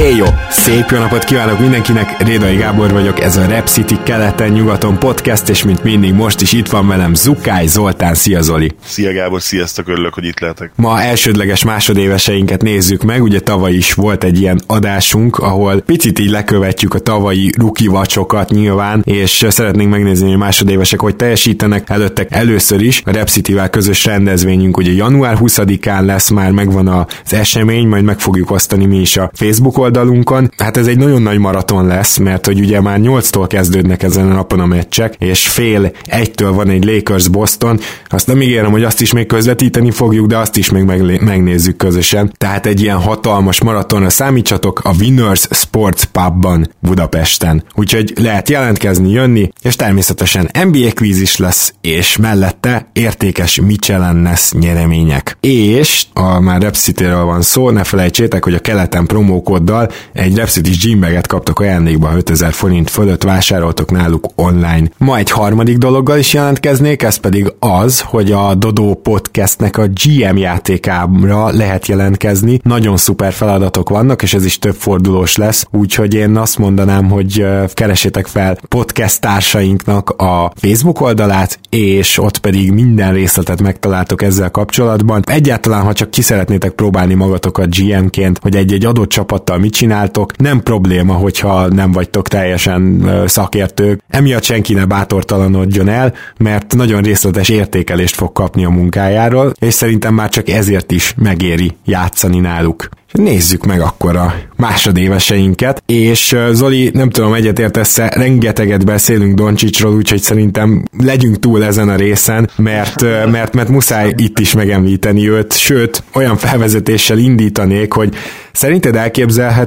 Éjjó! Szép jó napot kívánok mindenkinek, Rédai Gábor vagyok, ez a Rep City keleten-nyugaton podcast, és mint mindig most is itt van velem Zukály Zoltán, szia Zoli! Szia Gábor, sziasztok, örülök, hogy itt lehetek. Ma elsődleges másodéveseinket nézzük meg, ugye tavaly is volt egy ilyen adásunk, ahol picit így lekövetjük a tavalyi ruki vacsokat nyilván, és szeretnénk megnézni, hogy a másodévesek hogy teljesítenek. Előttek először is a Rep City-vel közös rendezvényünk, ugye január 20-án lesz már, megvan az esemény, majd meg fogjuk osztani mi is a Facebook oldalunkon. Hát ez egy nagyon nagy maraton lesz, mert hogy ugye már 8-tól kezdődnek ezen a napon a meccsek, és fél egytől van egy Lakers Boston. Azt nem ígérem, hogy azt is még közvetíteni fogjuk, de azt is még megnézzük közösen. Tehát egy ilyen hatalmas maratonra számítsatok a Winners Sports Pubban Budapesten. Úgyhogy lehet jelentkezni, jönni, és természetesen NBA quiz is lesz, és mellette értékes Michelin nyeremények. És a már Rep van szó, ne felejtsétek, hogy a keleten promókóddal Szóval egy Repsitis gymbaget kaptok ajándékba, 5000 forint fölött vásároltok náluk online. Ma egy harmadik dologgal is jelentkeznék, ez pedig az, hogy a Dodo Podcastnek a GM játékára lehet jelentkezni. Nagyon szuper feladatok vannak, és ez is több fordulós lesz, úgyhogy én azt mondanám, hogy keresétek fel podcast társainknak a Facebook oldalát, és ott pedig minden részletet megtaláltok ezzel kapcsolatban. Egyáltalán, ha csak ki szeretnétek próbálni magatokat GM-ként, hogy egy-egy adott csapattal mit csináltok, nem probléma, hogyha nem vagytok teljesen szakértők. Emiatt senki ne bátortalanodjon el, mert nagyon részletes értékelést fog kapni a munkájáról, és szerintem már csak ezért is megéri játszani náluk. Nézzük meg akkor a másodéveseinket, és Zoli, nem tudom, egyetértesz-e, rengeteget beszélünk Doncsicsról, úgyhogy szerintem legyünk túl ezen a részen, mert, mert, mert muszáj itt is megemlíteni őt, sőt, olyan felvezetéssel indítanék, hogy szerinted elképzelhető,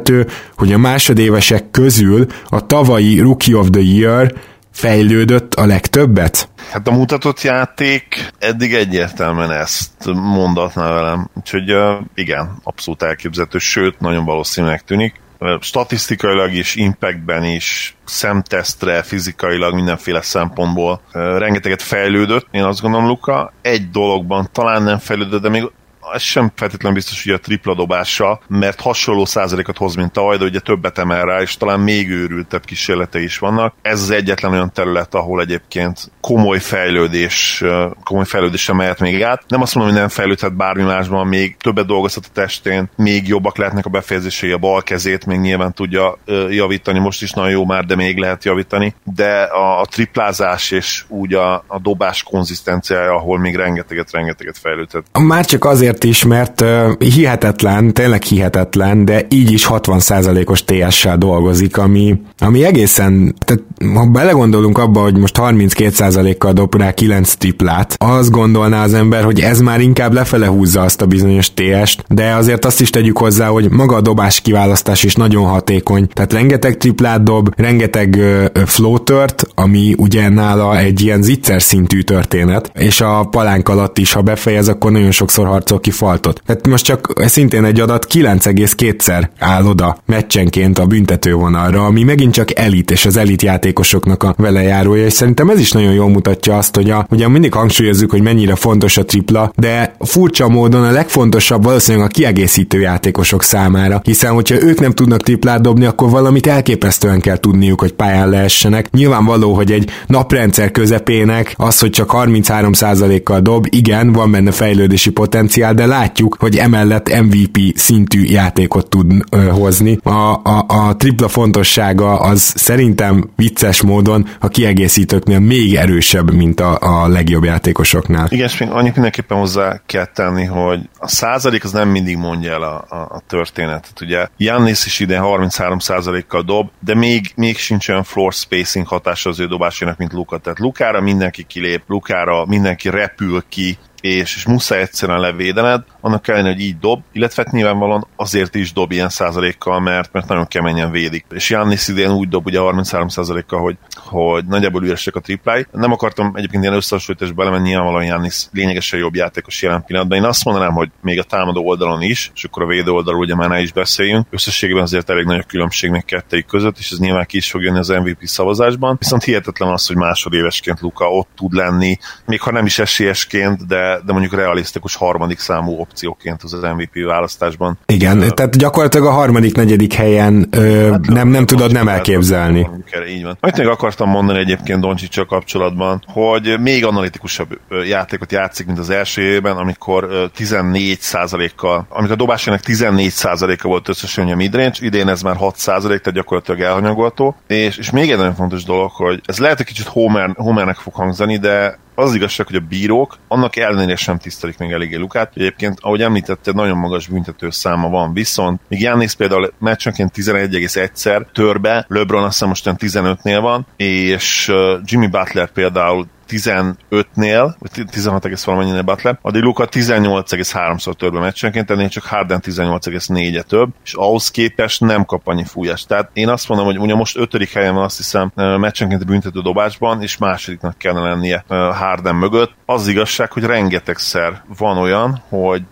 hogy a másodévesek közül a tavalyi Rookie of the Year fejlődött a legtöbbet? Hát a mutatott játék eddig egyértelműen ezt mondatná velem, úgyhogy igen, abszolút elképzelhető, sőt, nagyon valószínűleg tűnik. Statisztikailag is, impactben is, szemtesztre, fizikailag, mindenféle szempontból rengeteget fejlődött, én azt gondolom, Luka. Egy dologban talán nem fejlődött, de még ez sem feltétlenül biztos, hogy a tripla dobása, mert hasonló százalékot hoz, mint tavaly, de ugye többet emel rá, és talán még őrültebb kísérletei is vannak. Ez az egyetlen olyan terület, ahol egyébként komoly fejlődés, komoly fejlődésre mehet még át. Nem azt mondom, hogy nem fejlődhet bármi másban, még többet dolgozhat a testén, még jobbak lehetnek a befejezései, a bal kezét még nyilván tudja javítani, most is nagyon jó már, de még lehet javítani, de a, a triplázás és úgy a, a dobás konzisztenciája, ahol még rengeteget, rengeteget fejlődhet. Már csak azért azért is, mert hihetetlen, tényleg hihetetlen, de így is 60%-os TS-sel dolgozik, ami, ami egészen, tehát ha belegondolunk abba, hogy most 32%-kal dob rá 9 triplát, azt gondolná az ember, hogy ez már inkább lefele húzza azt a bizonyos TS-t, de azért azt is tegyük hozzá, hogy maga a dobás kiválasztás is nagyon hatékony, tehát rengeteg triplát dob, rengeteg floatert, ami ugye nála egy ilyen zicser szintű történet, és a palánk alatt is, ha befejez, akkor nagyon sokszor harcol ki faltot. Tehát most csak szintén egy adat 9,2-szer áll oda meccsenként a büntetővonalra, ami megint csak elit, és az elit játékosoknak a velejárója, és szerintem ez is nagyon jól mutatja azt, hogy a, ugye mindig hangsúlyozzuk, hogy mennyire fontos a tripla, de furcsa módon a legfontosabb valószínűleg a kiegészítő játékosok számára, hiszen hogyha ők nem tudnak triplát dobni, akkor valamit elképesztően kell tudniuk, hogy pályán lehessenek. Nyilvánvaló, hogy egy naprendszer közepének az, hogy csak 33%-kal dob, igen, van benne fejlődési potenciál, de látjuk, hogy emellett MVP szintű játékot tud ö, hozni. A, a, a tripla fontossága az szerintem vicces módon a kiegészítőknél még erősebb, mint a, a legjobb játékosoknál. Igen, és még annyit mindenképpen hozzá kell tenni, hogy a százalék az nem mindig mondja el a, a, a történetet. Ugye Jannis is ide 33 százalékkal dob, de még, még sincs olyan floor spacing hatása az ő dobásának, mint Luka. Tehát Lukára mindenki kilép, Lukára mindenki repül ki, és, és muszáj egyszerűen levédened, annak kellene, hogy így dob, illetve hát nyilvánvalóan azért is dob ilyen százalékkal, mert, mert nagyon keményen védik. És Jannis idén úgy dob ugye 33 százalékkal, hogy, hogy nagyjából üresek a triplái. Nem akartam egyébként ilyen összehasonlításba belemenni, nyilvánvalóan Jannis lényegesen jobb játékos jelen pillanatban. Én azt mondanám, hogy még a támadó oldalon is, és akkor a védő oldalon ugye már ne is beszéljünk. Összességében azért elég nagy a különbség még kettőjük között, és ez nyilván ki is fog jönni az MVP szavazásban. Viszont hihetetlen az, hogy másodévesként Luka ott tud lenni, még ha nem is esélyesként, de, de mondjuk realisztikus harmadik számú opcióként az, MVP választásban. Igen, uh, tehát gyakorlatilag a harmadik, negyedik helyen ö, hát, nem, nem tudod nem elképzelni. Így van. Amit még akartam mondani egyébként Doncsicsal kapcsolatban, hogy még analitikusabb játékot játszik, mint az első évben, amikor 14%-kal, amikor a dobásának 14%-a volt összesen a midrange, idén ez már 6%, tehát gyakorlatilag elhanyagolható. És, és még egy nagyon fontos dolog, hogy ez lehet, hogy kicsit Homer, Homernek fog hangzani, de az, az igazság, hogy a bírók annak ellenére sem tisztelik még eléggé Lukát. Egyébként, ahogy említetted, nagyon magas büntető száma van, viszont még Jánész például meccsenként 11,1-szer törbe, LeBron azt hiszem most 15-nél van, és Jimmy Butler például 15-nél, vagy 16 egész valamennyinél Butler, addig Luka 18,3-szor törbe meccsenként, ennél csak Harden 18,4-e több, és ahhoz képest nem kap annyi fújást. Tehát én azt mondom, hogy ugye most ötödik helyen van azt hiszem meccsenként a büntető dobásban, és másodiknak kellene lennie Harden mögött. Az igazság, hogy rengetegszer van olyan, hogy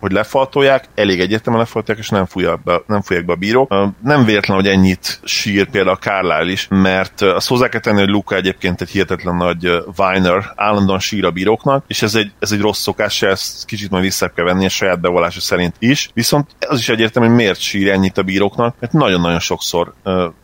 hogy lefaltolják, elég egyértelműen lefaltolják, és nem fújják be, nem fújják be a bírók. Nem véletlen, hogy ennyit sír például a Carlisle is, mert azt hozzá kell tenni, hogy Luka egyébként egy hihetetlen nagy Viner, állandóan sír a bíróknak, és ez egy, ez egy rossz szokás, ezt kicsit majd vissza kell venni a saját bevallása szerint is, viszont az is egyértelmű, hogy miért sír ennyit a bíróknak, mert nagyon-nagyon sokszor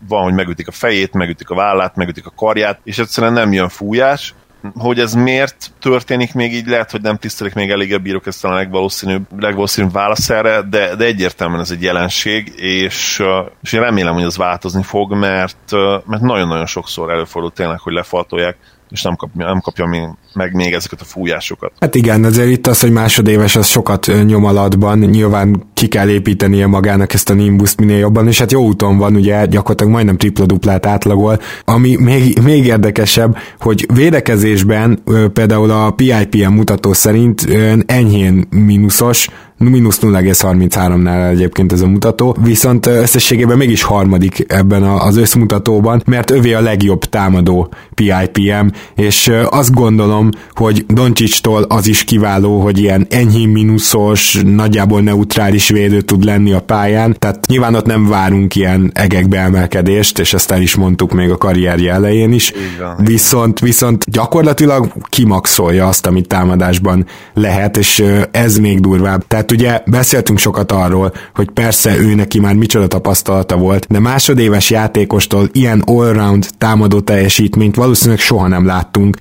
van, hogy megütik a fejét, megütik a vállát, megütik a karját, és egyszerűen nem jön fújás, hogy ez miért történik még így, lehet, hogy nem tisztelik még elég a bírók ezt a legvalószínűbb, legvalószínűbb válasz erre, de, de egyértelműen ez egy jelenség, és, és én remélem, hogy ez változni fog, mert, mert nagyon-nagyon sokszor előfordul tényleg, hogy lefaltolják és nem kapja, nem kapja még, meg még ezeket a fújásokat. Hát igen, azért itt az, hogy másodéves, az sokat nyom alatban, nyilván ki kell építenie magának ezt a nimbus minél jobban, és hát jó úton van, ugye gyakorlatilag majdnem tripla-duplát átlagol, ami még, még érdekesebb, hogy védekezésben például a PIPM mutató szerint enyhén mínuszos, mínusz 0,33-nál egyébként ez a mutató, viszont összességében mégis harmadik ebben az összmutatóban, mert övé a legjobb támadó PIPM, és azt gondolom, hogy Doncsics-tól az is kiváló, hogy ilyen enyhén mínuszos, nagyjából neutrális védő tud lenni a pályán, tehát nyilván ott nem várunk ilyen egekbe emelkedést, és ezt el is mondtuk még a karrierje elején is, viszont, viszont gyakorlatilag kimaxolja azt, amit támadásban lehet, és ez még durvább. Tehát ugye beszéltünk sokat arról, hogy persze ő neki már micsoda tapasztalata volt, de másodéves játékostól ilyen allround támadó teljesítményt valószínűleg soha nem láttunk.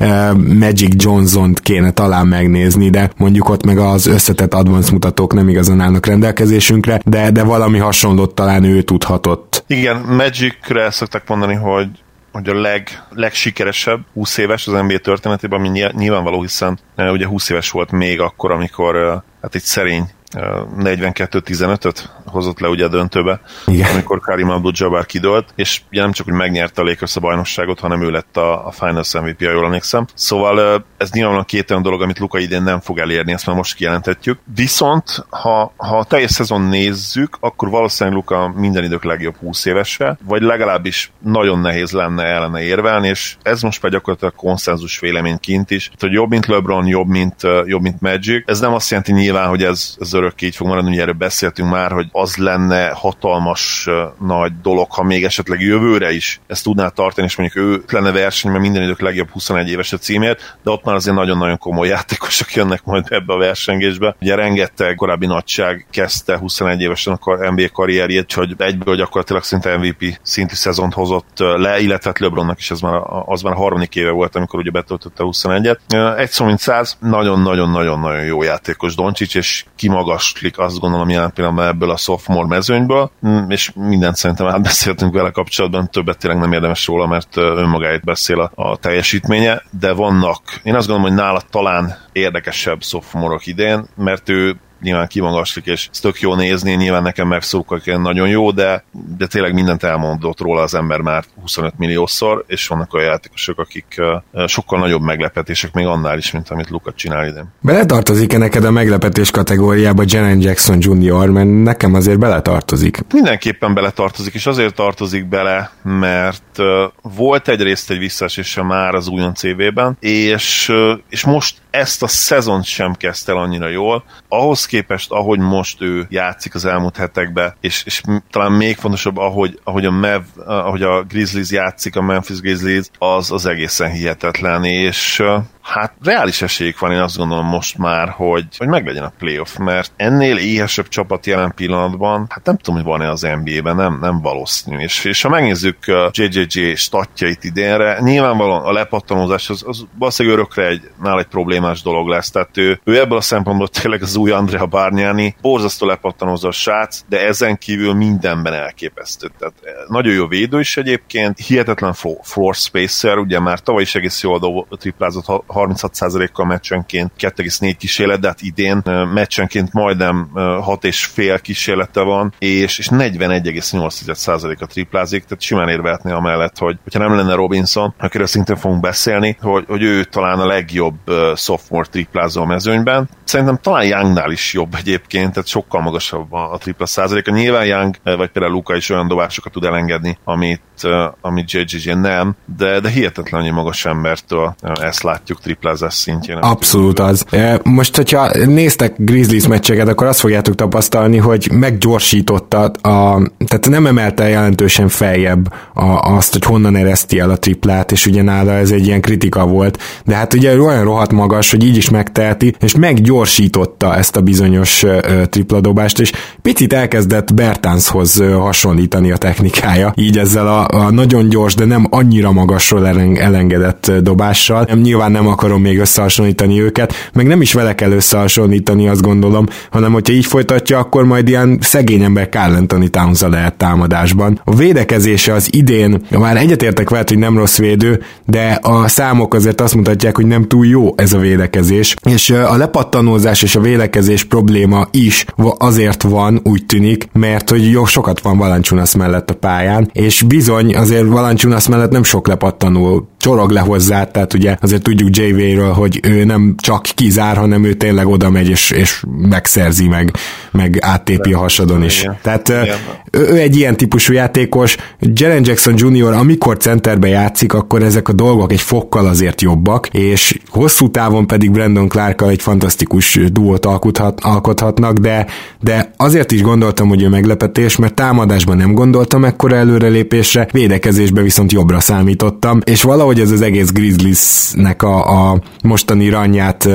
Magic Johnson-t kéne talán megnézni, de mondjuk ott meg az összetett advanced mutatók nem igazán állnak rendelkezésünkre, de, de valami hasonlót talán ő tudhatott. Igen, Magic-re szokták mondani, hogy hogy a leg, legsikeresebb 20 éves az NBA történetében, ami nyilvánvaló, hiszen ugye 20 éves volt még akkor, amikor hát egy szerény 42-15-öt hozott le ugye a döntőbe, Igen. amikor Karim Abdul-Jabbar kidőlt, és ugye nem csak, hogy megnyerte a Lakers a bajnokságot, hanem ő lett a, a Finals MVP, ha jól emlékszem. Szóval ez nyilván a két olyan dolog, amit Luka idén nem fog elérni, ezt már most kijelenthetjük. Viszont, ha, ha a teljes szezon nézzük, akkor valószínűleg Luka minden idők legjobb 20 évese, vagy legalábbis nagyon nehéz lenne ellene érvelni, és ez most már gyakorlatilag konszenzus véleményként is, hogy jobb, mint LeBron, jobb, mint, jobb, mint Magic. Ez nem azt jelenti nyilván, hogy ez, ez örökké így fog maradni, ugye erről beszéltünk már, hogy az lenne hatalmas nagy dolog, ha még esetleg jövőre is ezt tudná tartani, és mondjuk ő lenne versenyben minden idők legjobb 21 éves a címért, de ott már azért nagyon-nagyon komoly játékosok jönnek majd ebbe a versengésbe. Ugye rengeteg korábbi nagyság kezdte 21 évesen a NBA karrierjét, hogy egyből gyakorlatilag szinte MVP szintű szezont hozott le, illetve hát LeBronnak is ez már, az már a harmadik éve volt, amikor ugye betöltötte 21-et. Egy szó mint száz, nagyon-nagyon-nagyon-nagyon jó játékos Doncsics, és kimagaslik azt gondolom jelen pillanatban ebből a sophomore mezőnyből, mm, és mindent szerintem átbeszéltünk vele kapcsolatban, többet tényleg nem érdemes róla, mert önmagáért beszél a, a teljesítménye, de vannak, én azt gondolom, hogy nála talán érdekesebb sophomore idén, mert ő nyilván kimagaslik, és ez tök jó nézni, nyilván nekem megszurkolják nagyon jó, de, de tényleg mindent elmondott róla az ember már 25 milliószor, és vannak olyan játékosok, akik sokkal nagyobb meglepetések, még annál is, mint amit Luka csinál idén. Beletartozik-e neked a meglepetés kategóriába Jalen Jackson Jr., mert nekem azért beletartozik. Mindenképpen beletartozik, és azért tartozik bele, mert volt egyrészt egy visszaesése már az újon CV-ben, és, és most ezt a szezont sem kezdte el annyira jól. Ahhoz képest, ahogy most ő játszik az elmúlt hetekben, és, és talán még fontosabb, ahogy, ahogy a Mev, ahogy a Grizzlies játszik, a Memphis Grizzlies, az, az egészen hihetetlen, és hát reális esélyük van, én azt gondolom most már, hogy, hogy meglegyen a playoff, mert ennél éhesebb csapat jelen pillanatban, hát nem tudom, hogy van-e az NBA-ben, nem, nem valószínű. És, és ha megnézzük JJJ statjait idénre, nyilvánvalóan a lepattanózás az, az valószínűleg örökre egy, nál egy problémás dolog lesz, tehát ő, ő ebből a szempontból tényleg az új Andrea Bargnani, borzasztó lepattanózó a srác, de ezen kívül mindenben elképesztő. Tehát nagyon jó védő is egyébként, hihetetlen floor spacer, ugye már tavaly is egész jól triplázott 36%-kal meccsenként 2,4 kísérlet, de hát idén meccsenként majdnem 6,5 kísérlete van, és, és 41,8%-a triplázik, tehát simán érvehetné amellett, hogy hogyha nem lenne Robinson, akiről szintén fogunk beszélni, hogy, hogy ő talán a legjobb sophomore triplázó a mezőnyben. Szerintem talán Youngnál is jobb egyébként, tehát sokkal magasabb a, a tripla százaléka. Nyilván Young, vagy például Luka is olyan dobásokat tud elengedni, amit, amit JJJ nem, de, de hihetetlen, hogy magas embertől ezt látjuk triplázás szintjén. Abszolút az. Most, hogyha néztek Grizzlies meccseket, akkor azt fogjátok tapasztalni, hogy meggyorsította, a, tehát nem emelte jelentősen feljebb a, azt, hogy honnan ereszti el a triplát, és ugye nála ez egy ilyen kritika volt, de hát ugye olyan rohadt magas, hogy így is megteheti, és meggyorsította ezt a bizonyos uh, tripladobást, és picit elkezdett Bertánshoz uh, hasonlítani a technikája, így ezzel a, a nagyon gyors, de nem annyira magasról elengedett dobással. Nem, nyilván nem akarom még összehasonlítani őket, meg nem is vele kell összehasonlítani, azt gondolom, hanem hogyha így folytatja, akkor majd ilyen szegény ember Carl towns lehet támadásban. A védekezése az idén, már egyetértek veled, hogy nem rossz védő, de a számok azért azt mutatják, hogy nem túl jó ez a védekezés, és a lepattanózás és a védekezés probléma is azért van, úgy tűnik, mert hogy jó sokat van Valanciunas mellett a pályán, és bizony azért Valanciunas mellett nem sok lepattanó csorog le hozzá, tehát ugye azért tudjuk JV-ről, hogy ő nem csak kizár, hanem ő tényleg oda megy és, és megszerzi meg, meg áttépi a hasadon is. Igen. Tehát Igen. ő egy ilyen típusú játékos, Jaren Jackson Jr. amikor centerbe játszik, akkor ezek a dolgok egy fokkal azért jobbak, és hosszú távon pedig Brandon clark egy fantasztikus duót alkothat, alkothatnak, de, de azért is gondoltam, hogy ő meglepetés, mert támadásban nem gondoltam ekkora előrelépésre, védekezésben viszont jobbra számítottam, és valahogy ez az egész Grizzliesnek a, a mostani ranyát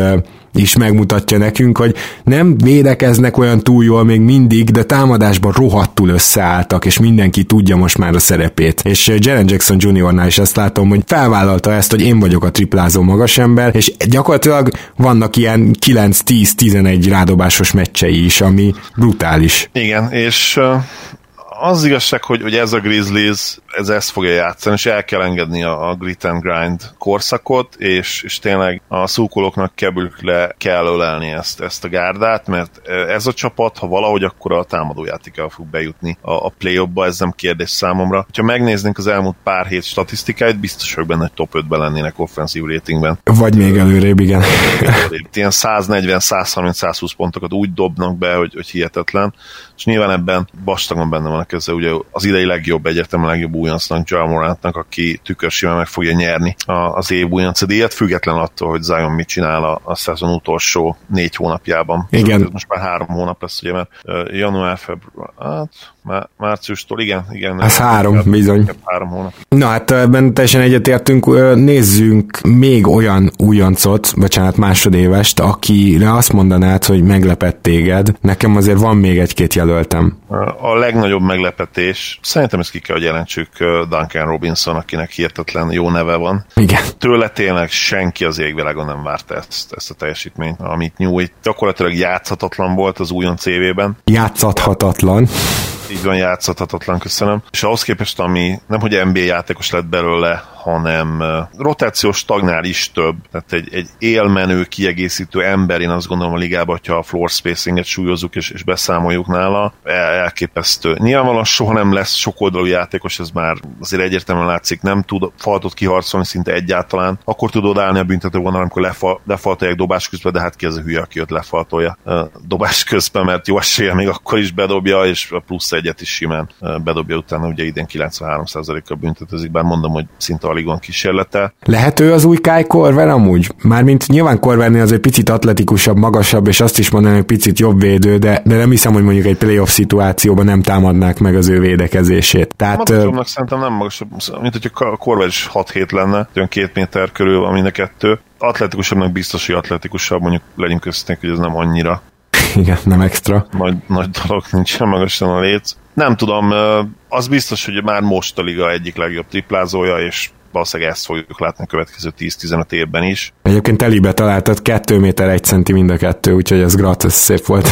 is megmutatja nekünk, hogy nem védekeznek olyan túl jól még mindig, de támadásban rohadtul összeálltak, és mindenki tudja most már a szerepét. És Jaren Jackson Jr.-nál is ezt látom, hogy felvállalta ezt, hogy én vagyok a triplázó magas ember, és gyakorlatilag vannak ilyen 9-10-11 rádobásos meccsei is, ami brutális. Igen, és az igazság, hogy, hogy ez a Grizzlies, ez ezt fogja játszani, és el kell engedni a, a grit and grind korszakot, és, és tényleg a szúkolóknak le kell ölelni ezt, ezt a gárdát, mert ez a csapat, ha valahogy, akkor a támadójátékkal fog bejutni a, a play ba ez nem kérdés számomra. Ha megnéznénk az elmúlt pár hét statisztikáit, biztos, hogy benne top 5-ben lennének offenzív ratingben. Vagy még előrébb, igen. Ilyen 140, 130, 120 pontokat úgy dobnak be, hogy, hogy hihetetlen és nyilván ebben vastagon benne van a köze, ugye az idei legjobb, egyértelműen legjobb újoncnak, Joel Morantnak, aki tükörsimán meg fogja nyerni az év újonc díjat, független attól, hogy Zion mit csinál a, a szezon utolsó négy hónapjában. Igen. Most már három hónap lesz, ugye, mert január, február, hát márciustól, igen, igen. Ez három, bizony. Három hónap. Na hát ebben teljesen egyetértünk, nézzünk még olyan újoncot, bocsánat, másodévest, akire azt mondanád, hogy meglepett téged. Nekem azért van még egy-két jelöltem. A legnagyobb meglepetés, szerintem ezt ki kell, hogy jelentsük Duncan Robinson, akinek hihetetlen jó neve van. Igen. Tőle tényleg senki az égvilágon nem várta ezt, ezt a teljesítményt, amit nyújt. Gyakorlatilag játszhatatlan volt az újon CV-ben. Játszhatatlan így van játszhatatlan, köszönöm. És ahhoz képest, ami nem hogy NBA játékos lett belőle, hanem rotációs tagnál is több, tehát egy, egy élmenő, kiegészítő ember, én azt gondolom a ligában, hogyha a floor spacinget súlyozunk és, és beszámoljuk nála, elképesztő. Nyilvánvalóan soha nem lesz sokoldalú játékos, ez már azért egyértelműen látszik, nem tud faltot kiharcolni szinte egyáltalán, akkor tudod állni a büntető vonal, amikor lefa, lefaltolják dobás közben, de hát ki az a hülye, aki ott lefaltolja dobás közben, mert jó esélye még akkor is bedobja, és a plusz egyet is simán bedobja utána, ugye idén 93%-kal büntetőzik, bár mondom, hogy szinte alig van kísérlete. Lehető az új Kai Korver amúgy? Mármint nyilván Korvernél az egy picit atletikusabb, magasabb, és azt is mondanak, hogy picit jobb védő, de, de nem hiszem, hogy mondjuk egy playoff szituációban nem támadnák meg az ő védekezését. Tehát, Magasabbnak szerintem nem magasabb, mint hogy a Korver is 6 hét lenne, olyan két méter körül van mind a kettő. Atletikusabbnak biztos, hogy atletikusabb, mondjuk legyünk köztünk, hogy ez nem annyira. Igen, nem extra. Nagy, nagy dolog nincsen magasan a léc. Nem tudom, az biztos, hogy már most a liga egyik legjobb triplázója, és valószínűleg ezt fogjuk látni a következő 10-15 évben is. Egyébként telibe találtad 2 méter 1 centi mind a kettő, úgyhogy ez gratis szép volt.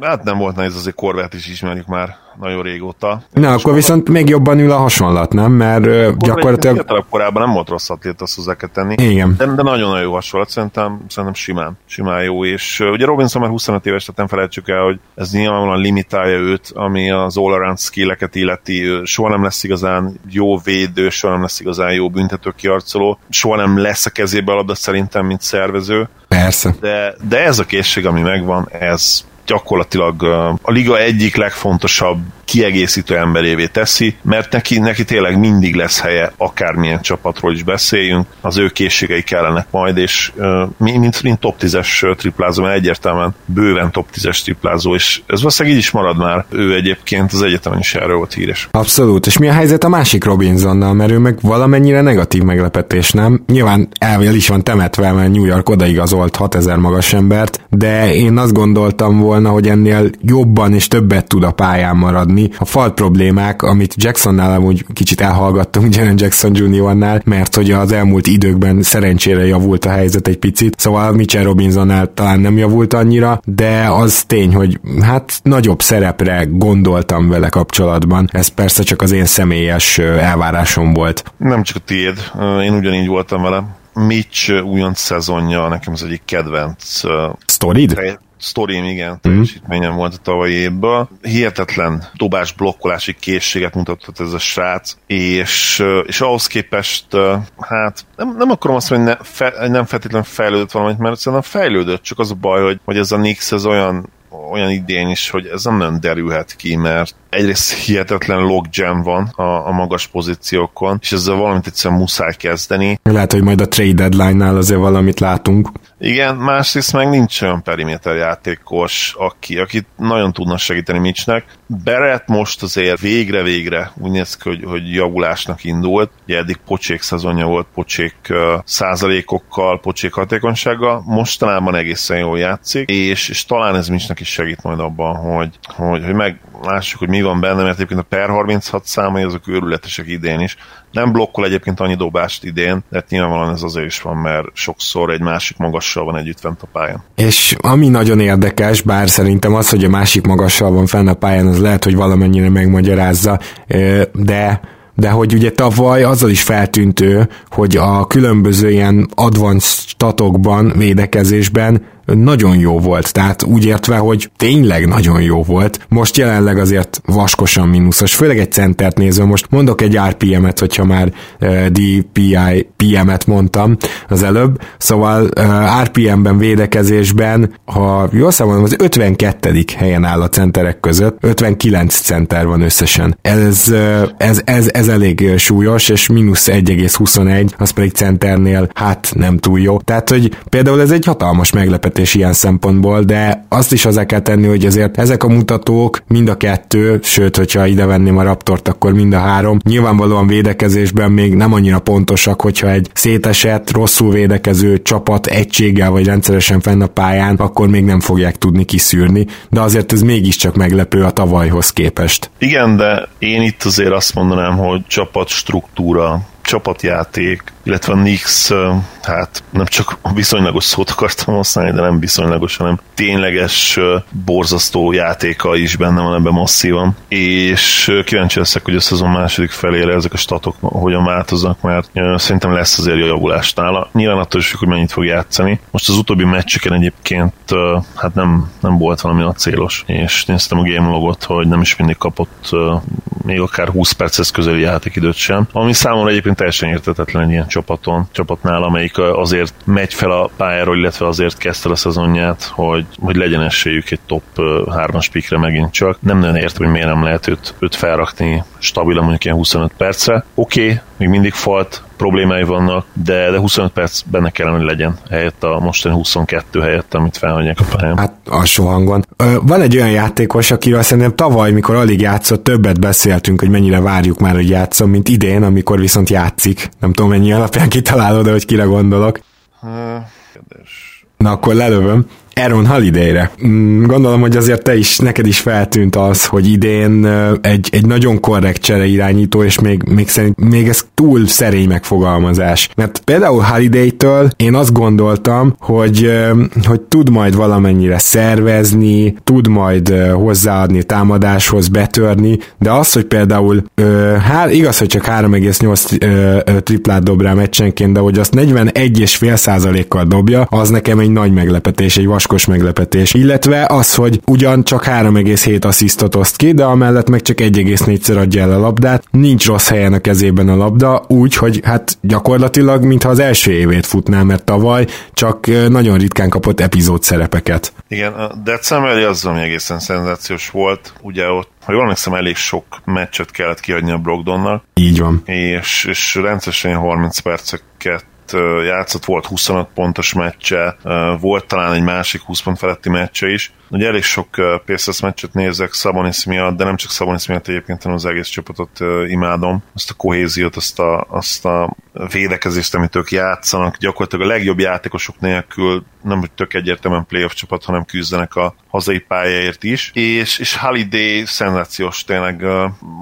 hát nem volt nehéz, azért Korvát is ismerjük már nagyon régóta. Na, akkor viszont még jobban ül a hasonlat, nem? Mert Korvát gyakorlatilag... Korábban nem volt rossz atlét, azt hozzá kell tenni. Igen. De, de nagyon-nagyon jó hasonlat, szerintem, szerintem simán, simán jó, és ugye Robinson már 25 éves, tehát nem felejtsük el, hogy ez nyilvánvalóan limitálja őt, ami az all-around skilleket illeti, ő soha nem lesz igazán jó védő, soha nem lesz igazán jó büntető kiarcoló, soha nem lesz a kezébe a labda szerintem, mint szervező. Persze. De, de ez a készség, ami megvan, ez gyakorlatilag a liga egyik legfontosabb kiegészítő emberévé teszi, mert neki, neki tényleg mindig lesz helye, akármilyen csapatról is beszéljünk, az ő készségei kellenek majd, és mint, mint top 10-es triplázó, mert egyértelműen bőven top 10-es triplázó, és ez valószínűleg így is marad már. Ő egyébként az egyetemen is erről volt híres. Abszolút, és mi a helyzet a másik Robinsonnal, mert ő meg valamennyire negatív meglepetés, nem? Nyilván el is van temetve, mert New York odaigazolt 6000 magas embert, de én azt gondoltam volna, hogy ennél jobban és többet tud a pályán maradni, maradni. A falt problémák, amit Jacksonnál amúgy kicsit elhallgattunk Jaren Jackson Jr.-nál, mert hogy az elmúlt időkben szerencsére javult a helyzet egy picit, szóval Mitchell Robinsonnál talán nem javult annyira, de az tény, hogy hát nagyobb szerepre gondoltam vele kapcsolatban. Ez persze csak az én személyes elvárásom volt. Nem csak a tiéd, én ugyanígy voltam vele. Mitch újonc szezonja nekem az egyik kedvenc. Sztorid? Sztorim, igen, mhm. teljesítményem mm. volt a tavalyi évben. Hihetetlen dobás blokkolási készséget mutatott ez a srác, és, és ahhoz képest, hát nem, nem akarom azt mondani, hogy ne, fe, nem feltétlenül fejlődött valamit, mert szerintem fejlődött, csak az a baj, hogy, hogy ez a Nix ez olyan olyan idén is, hogy ez nem nagyon derülhet ki, mert egyrészt hihetetlen logjam van a, a magas pozíciókon, és ezzel valamit egyszerűen muszáj kezdeni. Lehet, hogy majd a trade deadline-nál azért valamit látunk. Igen, másrészt meg nincs olyan periméter játékos, aki, aki nagyon tudna segíteni Mitchnek. Beret most azért végre-végre úgy néz ki, hogy, hogy javulásnak indult. Ugye eddig pocsék szezonja volt, pocsék uh, százalékokkal, pocsék hatékonysággal. Mostanában egészen jól játszik, és, és talán ez Mitchnek is segít majd abban, hogy, hogy, hogy meglássuk, hogy mi van benne, mert egyébként a per 36 számai azok őrületesek idén is. Nem blokkol egyébként annyi dobást idén, de hát nyilvánvalóan ez azért is van, mert sokszor egy másik magassal van együtt fent a pályán. És ami nagyon érdekes, bár szerintem az, hogy a másik magassal van fent a pályán, az lehet, hogy valamennyire megmagyarázza, de de hogy ugye tavaly azzal is feltűntő, hogy a különböző ilyen advanced statokban, védekezésben nagyon jó volt, tehát úgy értve, hogy tényleg nagyon jó volt. Most jelenleg azért vaskosan mínuszos, főleg egy centert nézve, most mondok egy RPM-et, hogyha már uh, eh, DPI PM-et mondtam az előbb, szóval uh, eh, RPM-ben védekezésben, ha jól számolom, az 52. helyen áll a centerek között, 59 center van összesen. Ez, uh, ez, ez, ez elég súlyos, és mínusz 1,21, az pedig centernél hát nem túl jó. Tehát, hogy például ez egy hatalmas meglepetés meglepetés ilyen szempontból, de azt is hozzá kell tenni, hogy azért ezek a mutatók mind a kettő, sőt, hogyha ide venném a Raptort, akkor mind a három, nyilvánvalóan védekezésben még nem annyira pontosak, hogyha egy szétesett, rosszul védekező csapat egységgel vagy rendszeresen fenn a pályán, akkor még nem fogják tudni kiszűrni, de azért ez mégiscsak meglepő a tavalyhoz képest. Igen, de én itt azért azt mondanám, hogy csapat struktúra, csapatjáték, illetve a Nix, hát nem csak viszonylagos szót akartam használni, de nem viszonylagos, hanem tényleges, borzasztó játéka is benne van ebben masszívan, és kíváncsi leszek, hogy a szezon második felére ezek a statok hogyan változnak, mert szerintem lesz azért javulás nála. Nyilván attól is, hogy mennyit fog játszani. Most az utóbbi meccseken egyébként hát nem, nem volt valami a célos, és néztem a game logot, hogy nem is mindig kapott még akár 20 perces közeli játékidőt sem, ami számomra egyébként teljesen értetetlen egy ilyen csapaton, csapatnál, amelyik azért megy fel a pályáról, illetve azért kezdte a szezonját, hogy, hogy legyen esélyük egy top 3-as pikre megint csak. Nem nagyon értem, hogy miért nem lehet őt, őt felrakni stabilan mondjuk ilyen 25 percre. Oké, okay, még mindig falt, problémái vannak, de, de 25 perc benne kellene, hogy legyen helyett a mostani 22 helyett, amit felhagyják a pályán. Hát alsó hangon. Van egy olyan játékos, akiről szerintem tavaly, mikor alig játszott, többet beszéltünk, hogy mennyire várjuk már, hogy játszom, mint idén, amikor viszont játszik. Nem tudom, mennyi alapján kitalálod, de hogy kire gondolok. Na akkor lelövöm. Aaron Holiday-re. Mm, gondolom, hogy azért te is, neked is feltűnt az, hogy idén egy, egy nagyon korrekt csere irányító, és még, még szerint még ez túl szerény megfogalmazás. Mert például Holiday-től én azt gondoltam, hogy, hogy tud majd valamennyire szervezni, tud majd hozzáadni támadáshoz, betörni, de az, hogy például hát igaz, hogy csak 3,8 triplát dob rá meccsenként, de hogy azt 41,5 kal dobja, az nekem egy nagy meglepetés, egy vas vaskos meglepetés. Illetve az, hogy ugyan csak 3,7 asszisztot oszt ki, de amellett meg csak 1,4-szer adja el a labdát, nincs rossz helyen a kezében a labda, úgy, hogy hát gyakorlatilag, mintha az első évét futná, mert tavaly csak nagyon ritkán kapott epizód szerepeket. Igen, a decemberi az, ami egészen szenzációs volt, ugye ott ha jól emlékszem, elég sok meccset kellett kiadni a Brogdonnak. Így van. És, és rendszeresen 30 perceket játszott, volt 25 pontos meccse, volt talán egy másik 20 pont feletti meccse is. Ugye elég sok Pacers meccset nézek Szabonis miatt, de nem csak Szabonis miatt egyébként, hanem az egész csapatot imádom. Azt a kohéziót, azt a, azt a védekezést, amit ők játszanak. Gyakorlatilag a legjobb játékosok nélkül nem hogy tök egyértelműen playoff csapat, hanem küzdenek a hazai pályáért is. És, és Holiday szenzációs tényleg.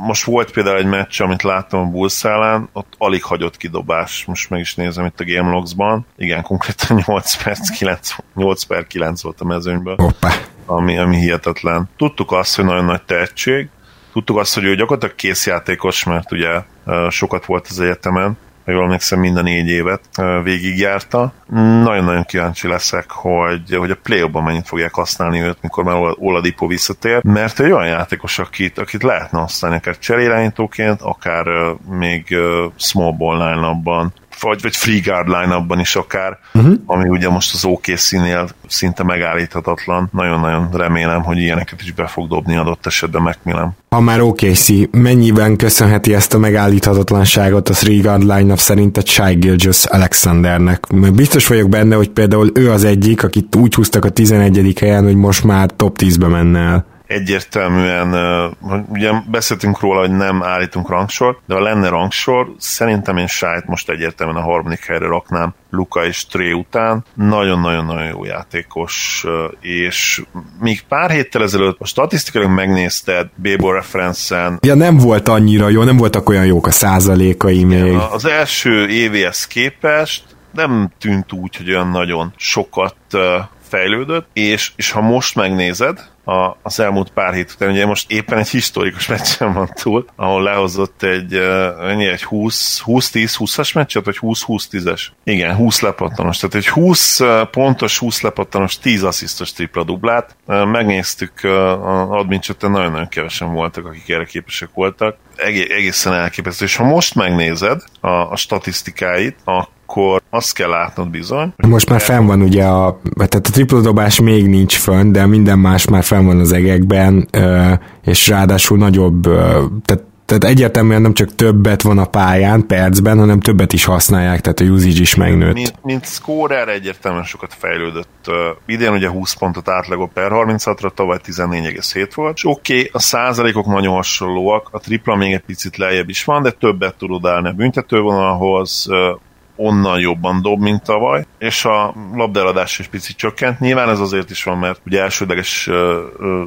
Most volt például egy meccs, amit láttam a Bulls ellen, ott alig hagyott kidobás. Most meg is nézem itt a Game Logs-ban. Igen, konkrétan 8 perc, 9, 8 per 9 volt a mezőnyből. Hoppá. Ami, ami hihetetlen. Tudtuk azt, hogy nagyon nagy tehetség, tudtuk azt, hogy ő gyakorlatilag készjátékos, mert ugye sokat volt az egyetemen, ha jól emlékszem, mind a négy évet végigjárta. Nagyon-nagyon kíváncsi leszek, hogy, hogy a play ban mennyit fogják használni őt, mikor már Oladipo visszatér, mert egy olyan játékos, akit, akit lehetne használni, akár cserélányítóként, akár még small ball line vagy, vagy free guard line is akár, uh-huh. ami ugye most az OKC-nél szinte megállíthatatlan. Nagyon-nagyon remélem, hogy ilyeneket is be fog dobni adott esetben Macmillan. Ha már OKC, mennyiben köszönheti ezt a megállíthatatlanságot a free guard line szerint a Shai Gilgis Alexandernek? Biztos vagyok benne, hogy például ő az egyik, akit úgy húztak a 11. helyen, hogy most már top 10-be menne el egyértelműen, ugye beszéltünk róla, hogy nem állítunk rangsor, de ha lenne rangsor, szerintem én Sájt most egyértelműen a harmadik helyre raknám Luka és Tré után. Nagyon-nagyon-nagyon jó játékos, és még pár héttel ezelőtt a statisztikailag megnézted Bébo referencen. Ja, nem volt annyira jó, nem voltak olyan jók a százalékai még. Az első évéhez képest nem tűnt úgy, hogy olyan nagyon sokat fejlődött, és, és ha most megnézed, a, az elmúlt pár hét után, ugye most éppen egy historikus meccsen van túl, ahol lehozott egy, ennyi, egy 20-10-20-as meccset, vagy 20-20-10-es? Igen, 20 lepattanos, tehát egy 20 pontos, 20 lepattanos, 10 asszisztos tripla dublát. Megnéztük, admin nagyon-nagyon kevesen voltak, akik erre képesek voltak. Egészen elképesztő. És ha most megnézed a, a statisztikáit, a akkor azt kell látnod bizony. Most már fenn van ugye a, tehát a tripla dobás még nincs fönn, de minden más már fenn van az egekben, és ráadásul nagyobb, tehát tehát egyértelműen nem csak többet van a pályán percben, hanem többet is használják, tehát a usage is megnőtt. Mint, mint scorer egyértelműen sokat fejlődött. Uh, idén ugye 20 pontot átlagol per 36-ra, tavaly 14,7 volt, és oké, okay, a százalékok nagyon hasonlóak, a tripla még egy picit lejjebb is van, de többet tudod állni a büntetővonalhoz, uh, onnan jobban dob, mint tavaly, és a labdeladás is picit csökkent. Nyilván ez azért is van, mert ugye elsődleges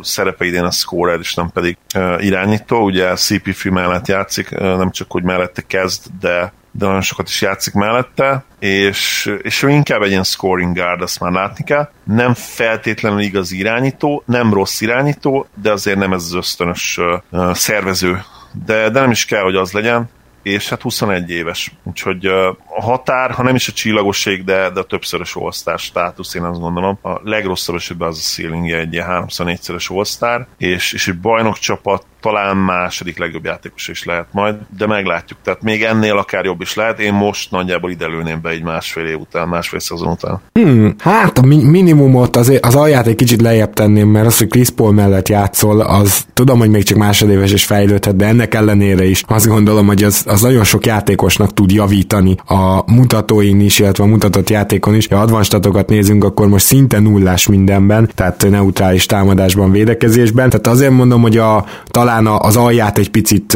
szerepe idén a scorer, és nem pedig uh, irányító. Ugye CP3 mellett játszik, uh, nem csak hogy mellette kezd, de de nagyon sokat is játszik mellette, és, és ő inkább egy ilyen scoring guard, azt már látni kell. Nem feltétlenül igaz irányító, nem rossz irányító, de azért nem ez az ösztönös uh, szervező. De, de nem is kell, hogy az legyen és hát 21 éves. Úgyhogy a határ, ha nem is a csillagosség, de, de a többszörös all státusz, én azt gondolom. A legrosszabb esetben az a ceiling egy ilyen 3-4-szeres all és, és egy bajnok csapat talán második legjobb játékos is lehet majd, de meglátjuk. Tehát még ennél akár jobb is lehet. Én most nagyjából ide lőném be egy másfél év után, másfél szezon után. Hmm, hát a mi- minimumot az, az alját egy kicsit lejjebb tenném, mert az, hogy Chris Paul mellett játszol, az tudom, hogy még csak másodéves és fejlődhet, de ennek ellenére is azt gondolom, hogy az, az nagyon sok játékosnak tud javítani a mutatóin is, illetve a mutatott játékon is. Ha advanstatokat nézünk, akkor most szinte nullás mindenben, tehát neutrális támadásban, védekezésben. Tehát azért mondom, hogy a talán az alját egy picit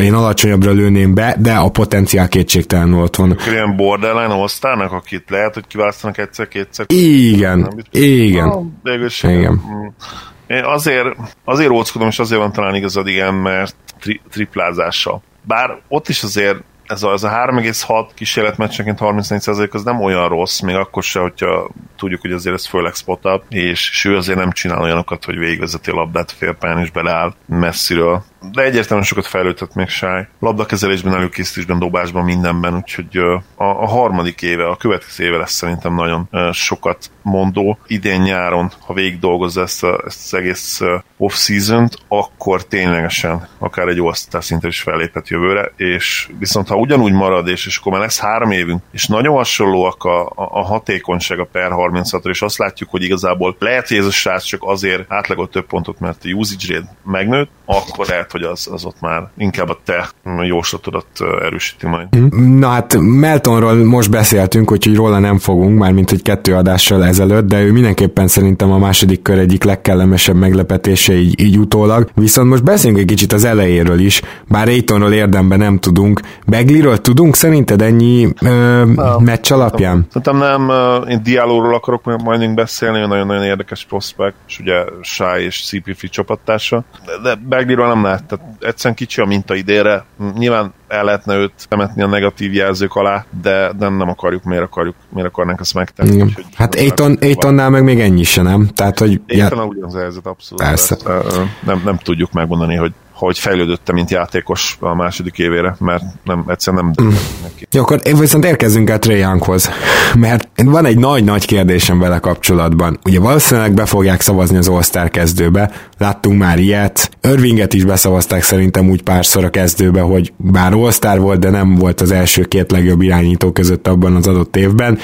én alacsonyabbra lőném be, de a potenciál kétségtelenül ott van. Ilyen borderline osztának, akit lehet, hogy kiválasztanak egyszer-kétszer. Igen, igen. Ah, igen. Mm. Én azért, azért óckodom, és azért van talán igazad, igen, mert tri- triplázással. Bár ott is azért ez a, ez a 3,6 kísérletmeccsenként 34% az nem olyan rossz, még akkor se, hogyha tudjuk, hogy azért ez főleg spot up, és, és ő azért nem csinál olyanokat, hogy végigvezeti a labdát félpályán és beleáll messziről de egyértelműen sokat fejlődhet még Sáj. Labdakezelésben, előkészítésben, dobásban, mindenben, úgyhogy a, a harmadik éve, a következő éve lesz szerintem nagyon sokat mondó. Idén nyáron, ha végig dolgozza ezt, a, ezt az egész off-season-t, akkor ténylegesen akár egy all szinten is felléphet jövőre, és viszont ha ugyanúgy marad, és, és akkor már lesz három évünk, és nagyon hasonlóak a, a, a hatékonyság a per 36 és azt látjuk, hogy igazából lehet, hogy ez a srác csak azért átlagolt több pontot, mert a usage rate megnőtt, akkor lehet, hogy az, az ott már inkább a te jóslatodat erősíti majd. Mhm. Na hát Meltonról most beszéltünk, úgyhogy róla nem fogunk, már mint hogy kettő adással ezelőtt, de ő mindenképpen szerintem a második kör egyik legkellemesebb meglepetése így, így utólag. Viszont most beszéljünk egy kicsit az elejéről is, bár Aitonról érdemben nem tudunk. Begliről tudunk szerinted ennyi ö, meccs alapján? Szerintem nem, én Dialóról akarok majd beszélni, nagyon-nagyon érdekes prospekt, és ugye Shy és CPF csapattársa, de Begliről nem lehet tehát egyszerűen kicsi a minta idére. Nyilván el lehetne őt temetni a negatív jelzők alá, de, de nem akarjuk, miért akarjuk, miért akarnánk ezt megtenni. Igen. Úgyhogy hát Aiton, Aitonnál meg még ennyi se, nem? Tehát, hogy... Aitonnál ugyanaz a helyzet, abszolút. Persze. Nem, nem tudjuk megmondani, hogy hogy fejlődötte, mint játékos a második évére, mert nem, egyszerűen nem mm. neki. Jó, akkor viszont érkezünk el Trey Younghoz, mert van egy nagy-nagy kérdésem vele kapcsolatban. Ugye valószínűleg be fogják szavazni az All-Star kezdőbe, láttunk már ilyet, Irvinget is beszavazták szerintem úgy párszor a kezdőbe, hogy bár All-Star volt, de nem volt az első két legjobb irányító között abban az adott évben,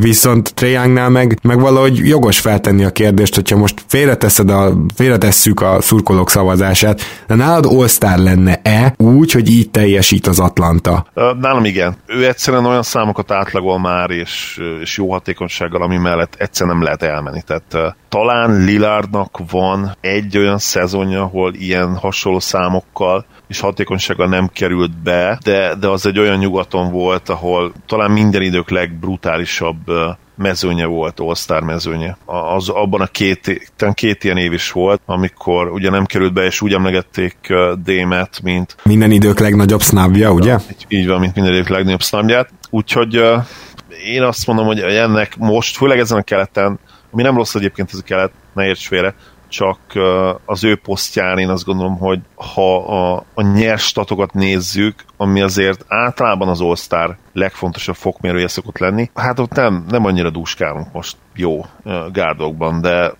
viszont Trajangnál meg, meg valahogy jogos feltenni a kérdést, hogyha most félreteszed a, félretesszük a szurkolók szavazását, de nálad all lenne-e úgy, hogy így teljesít az Atlanta? Nálam igen. Ő egyszerűen olyan számokat átlagol már, és, és jó hatékonysággal, ami mellett egyszerűen nem lehet elmenni. Tehát talán Lillardnak van egy olyan szezonja, ahol ilyen hasonló számokkal és hatékonysággal nem került be, de, de az egy olyan nyugaton volt, ahol talán minden idők legbrutálisabb mezőnye volt, All-Star mezőnye. Az, abban a két, két ilyen év is volt, amikor ugye nem került be, és úgy emlegették Démet, mint... Minden idők legnagyobb snabja, ugye? Így, van, mint minden idők legnagyobb snabját. Úgyhogy én azt mondom, hogy ennek most, főleg ezen a keleten, ami nem rossz egyébként ez a kelet, ne érts félre, csak az ő posztján én azt gondolom, hogy ha a, a nyers statokat nézzük, ami azért általában az All-Star legfontosabb fokmérője szokott lenni, hát ott nem, nem annyira dúskálunk most jó gárdokban, de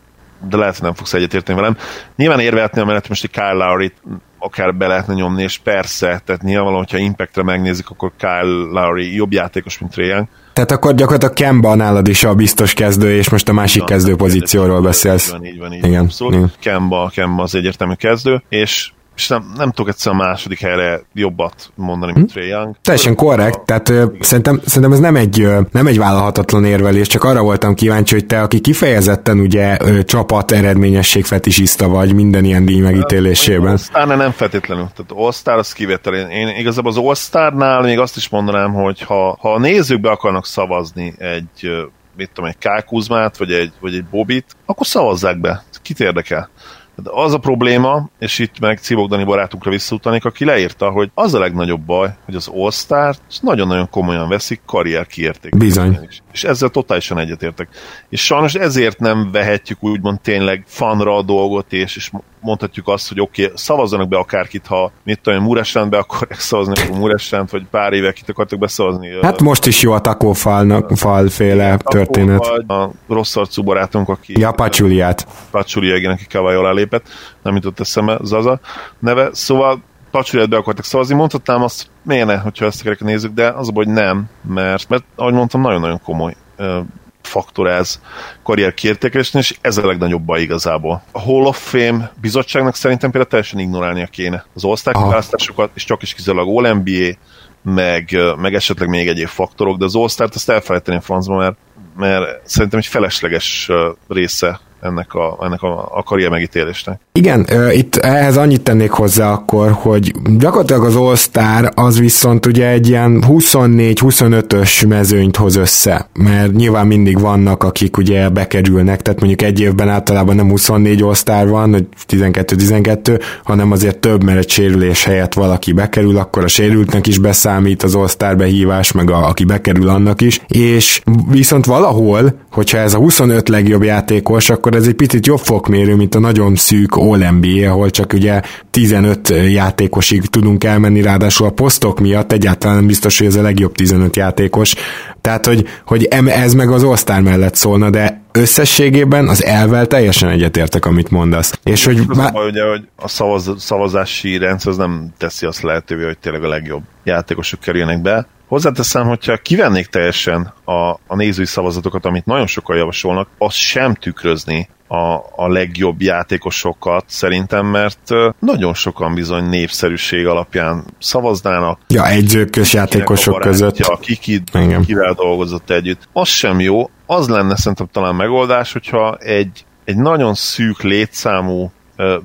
de lehet, hogy nem fogsz egyetérteni velem. Nyilván érvehetni amellett most egy Kyle lowry akár be lehetne nyomni, és persze, tehát nyilvánvalóan, hogyha Impactre megnézik, akkor Kyle Lowry jobb játékos, mint Trae tehát akkor gyakorlatilag Kemba nálad is a biztos kezdő, és most a másik kezdő pozícióról beszélsz. Így van, így van, így van. Igen, Abszolút. Igen. Kemba, Kemba az egyértelmű kezdő, és és nem, nem tudok egyszerűen a második helyre jobbat mondani, mint hm? Young. Teljesen korrekt, tehát ö, szerintem, szerintem ez nem egy, ö, nem egy vállalhatatlan érvelés, csak arra voltam kíváncsi, hogy te, aki kifejezetten ugye ö, csapat eredményesség fetisista vagy minden ilyen díj megítélésében. All nem feltétlenül. Tehát All-Star az kivétel. Én, én igazából az All-Starnál még azt is mondanám, hogy ha, ha a nézők be akarnak szavazni egy mit tudom, egy Kákuzmát, vagy egy, vagy egy Bobit, akkor szavazzák be. Kit érdekel? De az a probléma, és itt meg Cibok Dani barátunkra visszautanik, aki leírta, hogy az a legnagyobb baj, hogy az All-Star nagyon-nagyon komolyan veszik karrier kiérték. Bizony. Is. És ezzel totálisan egyetértek. És sajnos ezért nem vehetjük úgymond tényleg fanra a dolgot, és, és mondhatjuk azt, hogy oké, okay, szavazzanak be akárkit, ha mit tudom, Muresrendbe akarják szavazni, akkor Muresrend, vagy pár éve kit akartak beszavazni. Hát most is jó a takófalnak, falféle történet. A rossz arcú barátunk, aki... Ja, Pacsuliát. Pacsulia, igen, aki Kavály alá lépett, nem jutott eszembe Zaza neve, szóval Pacsuliát be akartak szavazni, mondhatnám azt, miért ne, hogyha ezt akarják nézzük, de az a baj, hogy nem, mert, mert ahogy mondtam, nagyon-nagyon komoly faktor ez karrier kiértékelésnél, és ez a legnagyobb baj igazából. A Hall of Fame bizottságnak szerintem például teljesen ignorálnia kéne az all választásokat, és csak is kizárólag All NBA, meg, meg esetleg még egyéb faktorok, de az azt elfelejteni a francba, mert, mert szerintem egy felesleges része ennek a, ennek a, a karrier megítélésnek. Igen, itt ehhez annyit tennék hozzá akkor, hogy gyakorlatilag az All-Star az viszont ugye egy ilyen 24-25-ös mezőnyt hoz össze, mert nyilván mindig vannak, akik ugye bekerülnek, tehát mondjuk egy évben általában nem 24 All-Star van, vagy 12-12, hanem azért több, mert egy sérülés helyett valaki bekerül, akkor a sérültnek is beszámít az All-Star behívás, meg a, aki bekerül annak is, és viszont valahol, hogyha ez a 25 legjobb játékos, akkor ez egy picit jobb fokmérő, mint a nagyon szűk All-NBA, ahol csak ugye 15 játékosig tudunk elmenni, ráadásul a posztok miatt egyáltalán nem biztos, hogy ez a legjobb 15 játékos. Tehát, hogy, hogy ez meg az osztár mellett szólna, de összességében az elvel teljesen egyetértek, amit mondasz. És hogy má... baj, ugye, hogy a szavaz, szavazási rendszer az nem teszi azt lehetővé, hogy tényleg a legjobb játékosok kerüljenek be. Hozzáteszem, hogyha kivennék teljesen a, a nézői szavazatokat, amit nagyon sokan javasolnak, az sem tükrözni a, a legjobb játékosokat szerintem, mert nagyon sokan bizony népszerűség alapján szavaznának. Ja, egyzőkös játékosok között. Ja, ki, kivel dolgozott együtt. Az sem jó. Az lenne szerintem talán megoldás, hogyha egy, egy nagyon szűk létszámú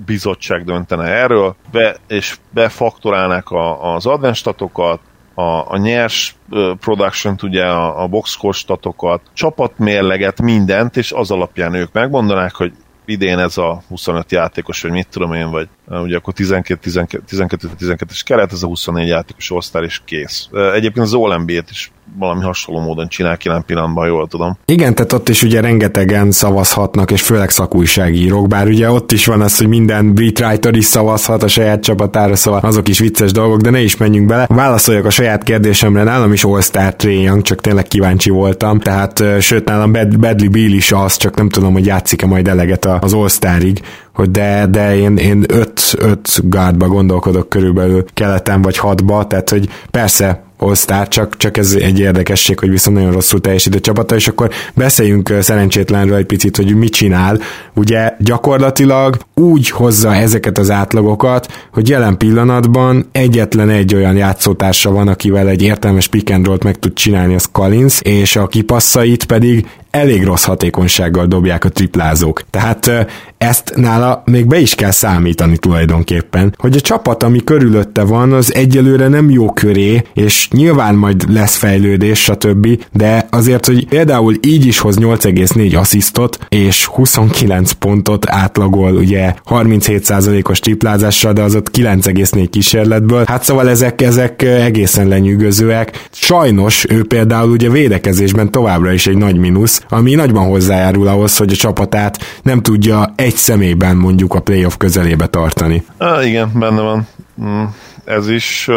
bizottság döntene erről, be, és befaktorálnák a, az adventstatokat, a, a nyers production ugye a, a boxscore statokat, csapatmérleget, mindent, és az alapján ők megmondanák, hogy idén ez a 25 játékos, vagy mit tudom én, vagy ugye akkor 12-12-es keret, ez a 24 játékos osztár, és kész. Egyébként az all is valami hasonló módon csinál ki nem pillanatban, jól tudom. Igen, tehát ott is ugye rengetegen szavazhatnak, és főleg szakújságírók, bár ugye ott is van az, hogy minden beat writer is szavazhat a saját csapatára, szóval azok is vicces dolgok, de ne is menjünk bele. Válaszoljak a saját kérdésemre, nálam is All-Star Trae Young, csak tényleg kíváncsi voltam, tehát sőt nálam Bad, Badly Bill is az, csak nem tudom, hogy játszik-e majd eleget az All-Starig, hogy de, de én, én öt, öt guardba gondolkodok körülbelül keleten vagy hatba, tehát hogy persze all csak, csak ez egy érdekesség, hogy viszont nagyon rosszul teljesít a csapata, és akkor beszéljünk szerencsétlenről egy picit, hogy mit csinál. Ugye gyakorlatilag úgy hozza ezeket az átlagokat, hogy jelen pillanatban egyetlen egy olyan játszótársa van, akivel egy értelmes pick and meg tud csinálni, az Collins, és a kipasszait pedig elég rossz hatékonysággal dobják a triplázók. Tehát ezt nála még be is kell számítani tulajdonképpen, hogy a csapat, ami körülötte van, az egyelőre nem jó köré, és nyilván majd lesz fejlődés, stb., de azért, hogy például így is hoz 8,4 asszisztot, és 29 pontot átlagol, ugye 37%-os triplázással, de az ott 9,4 kísérletből, hát szóval ezek, ezek egészen lenyűgözőek. Sajnos ő például ugye védekezésben továbbra is egy nagy mínusz, ami nagyban hozzájárul ahhoz, hogy a csapatát nem tudja egy személyben mondjuk a playoff közelébe tartani. Ah, igen, benne van. Mm ez is,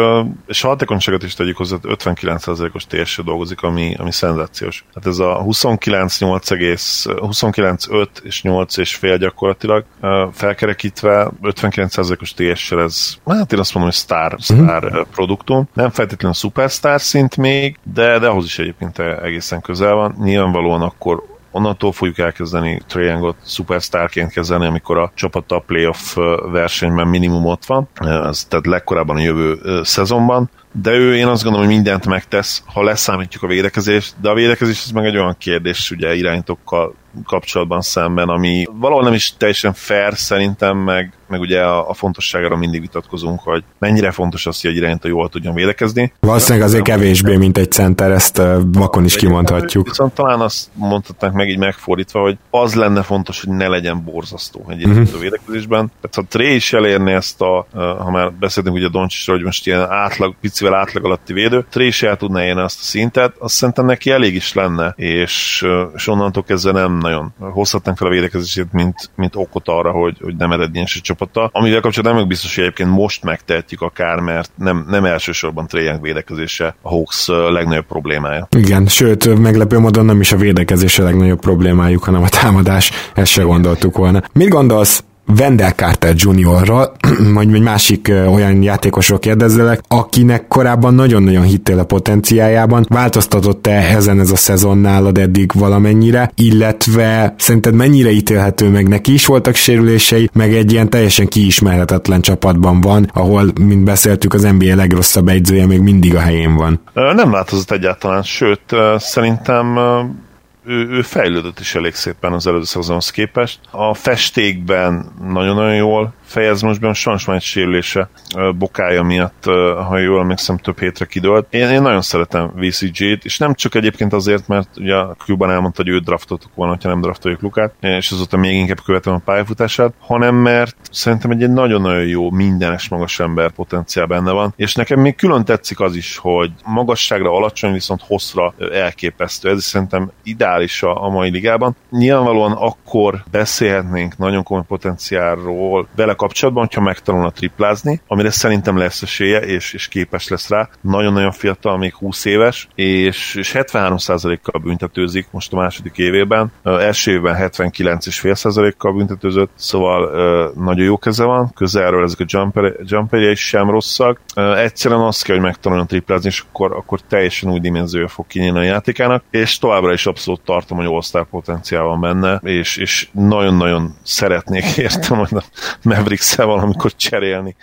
és a hatékonyságot is tegyük hozzá, 59%-os TSE dolgozik, ami, ami szenzációs. Tehát ez a 29 8 29 5 és 8 és fél gyakorlatilag felkerekítve 59%-os TSE ez, hát én azt mondom, hogy sztár, sztár uh-huh. produktum. Nem feltétlenül szupersztár szint még, de, de ahhoz is egyébként egészen közel van. Nyilvánvalóan akkor onnantól fogjuk elkezdeni Triangle-ot superstarként kezelni, amikor a csapat a playoff versenyben minimum ott van, ez tehát legkorábban a jövő szezonban, de ő én azt gondolom, hogy mindent megtesz, ha leszámítjuk a védekezést, de a védekezés ez meg egy olyan kérdés ugye irányítókkal kapcsolatban szemben, ami valahol nem is teljesen fair szerintem, meg, meg ugye a, a fontosságára mindig vitatkozunk, hogy mennyire fontos az, hogy egy irányító jól tudjon védekezni. Valószínűleg azért kevésbé, mint egy center, ezt vakon is kimondhatjuk. Viszont talán azt mondhatnánk meg így megfordítva, hogy az lenne fontos, hogy ne legyen borzasztó egy irányító uh-huh. védekezésben. Tehát ha Tré is elérni ezt a, ha már beszéltünk ugye Doncsisra, hogy most ilyen átlag, picivel átlag alatti védő, Tré is el tudná érni azt a szintet, azt szerintem neki elég is lenne, és, és onnantól kezdve nem nagyon hozhatnánk fel a védekezését, mint, mint okot arra, hogy, hogy nem eredményes a csapata. Amivel kapcsolatban nem biztos, hogy egyébként most megtehetjük akár, mert nem, nem elsősorban Trae védekezése a Hawks legnagyobb problémája. Igen, sőt, meglepő módon nem is a védekezés a legnagyobb problémájuk, hanem a támadás, ezt se gondoltuk volna. Mit gondolsz Wendell Carter Jr.-ról, vagy egy másik olyan játékosról kérdezzelek, akinek korábban nagyon-nagyon hittél a potenciájában, változtatott-e ezen ez a szezon nálad eddig valamennyire, illetve szerinted mennyire ítélhető meg neki is voltak sérülései, meg egy ilyen teljesen kiismerhetetlen csapatban van, ahol, mint beszéltük, az NBA legrosszabb egyzője még mindig a helyén van. Nem változott egyáltalán, sőt, szerintem ő, ő fejlődött is elég szépen az előző szezonhoz képest. A festékben nagyon-nagyon jól fejez most be, sajnos már egy sérülése bokája miatt, ha jól emlékszem, több hétre kidőlt. Én, én nagyon szeretem VCG-t, és nem csak egyébként azért, mert ugye a Cuban elmondta, hogy őt draftoltuk volna, ha nem draftoljuk Lukát, és azóta még inkább követem a pályafutását, hanem mert szerintem egy nagyon-nagyon jó, mindenes magas ember potenciál benne van, és nekem még külön tetszik az is, hogy magasságra alacsony, viszont hosszra elképesztő. Ez is szerintem ideális a, a mai ligában. Nyilvánvalóan akkor beszélhetnénk nagyon komoly potenciálról vele kapcsolatban, hogyha megtanulna triplázni, amire szerintem lesz esélye, és, és képes lesz rá. Nagyon-nagyon fiatal, még 20 éves, és, és 73%-kal büntetőzik most a második évében. Uh, első évben 79,5%-kal büntetőzött, szóval uh, nagyon jó keze van, közelről ezek a jumper, jumperje is sem rosszak. Uh, egyszerűen azt kell, hogy megtanuljon triplázni, és akkor, akkor teljesen új dimenziója fog kinyílni a játékának, és továbbra is abszolút tartom, hogy all potenciál van benne, és, és nagyon-nagyon szeretnék értem, hogy a mavericks valamikor cserélni,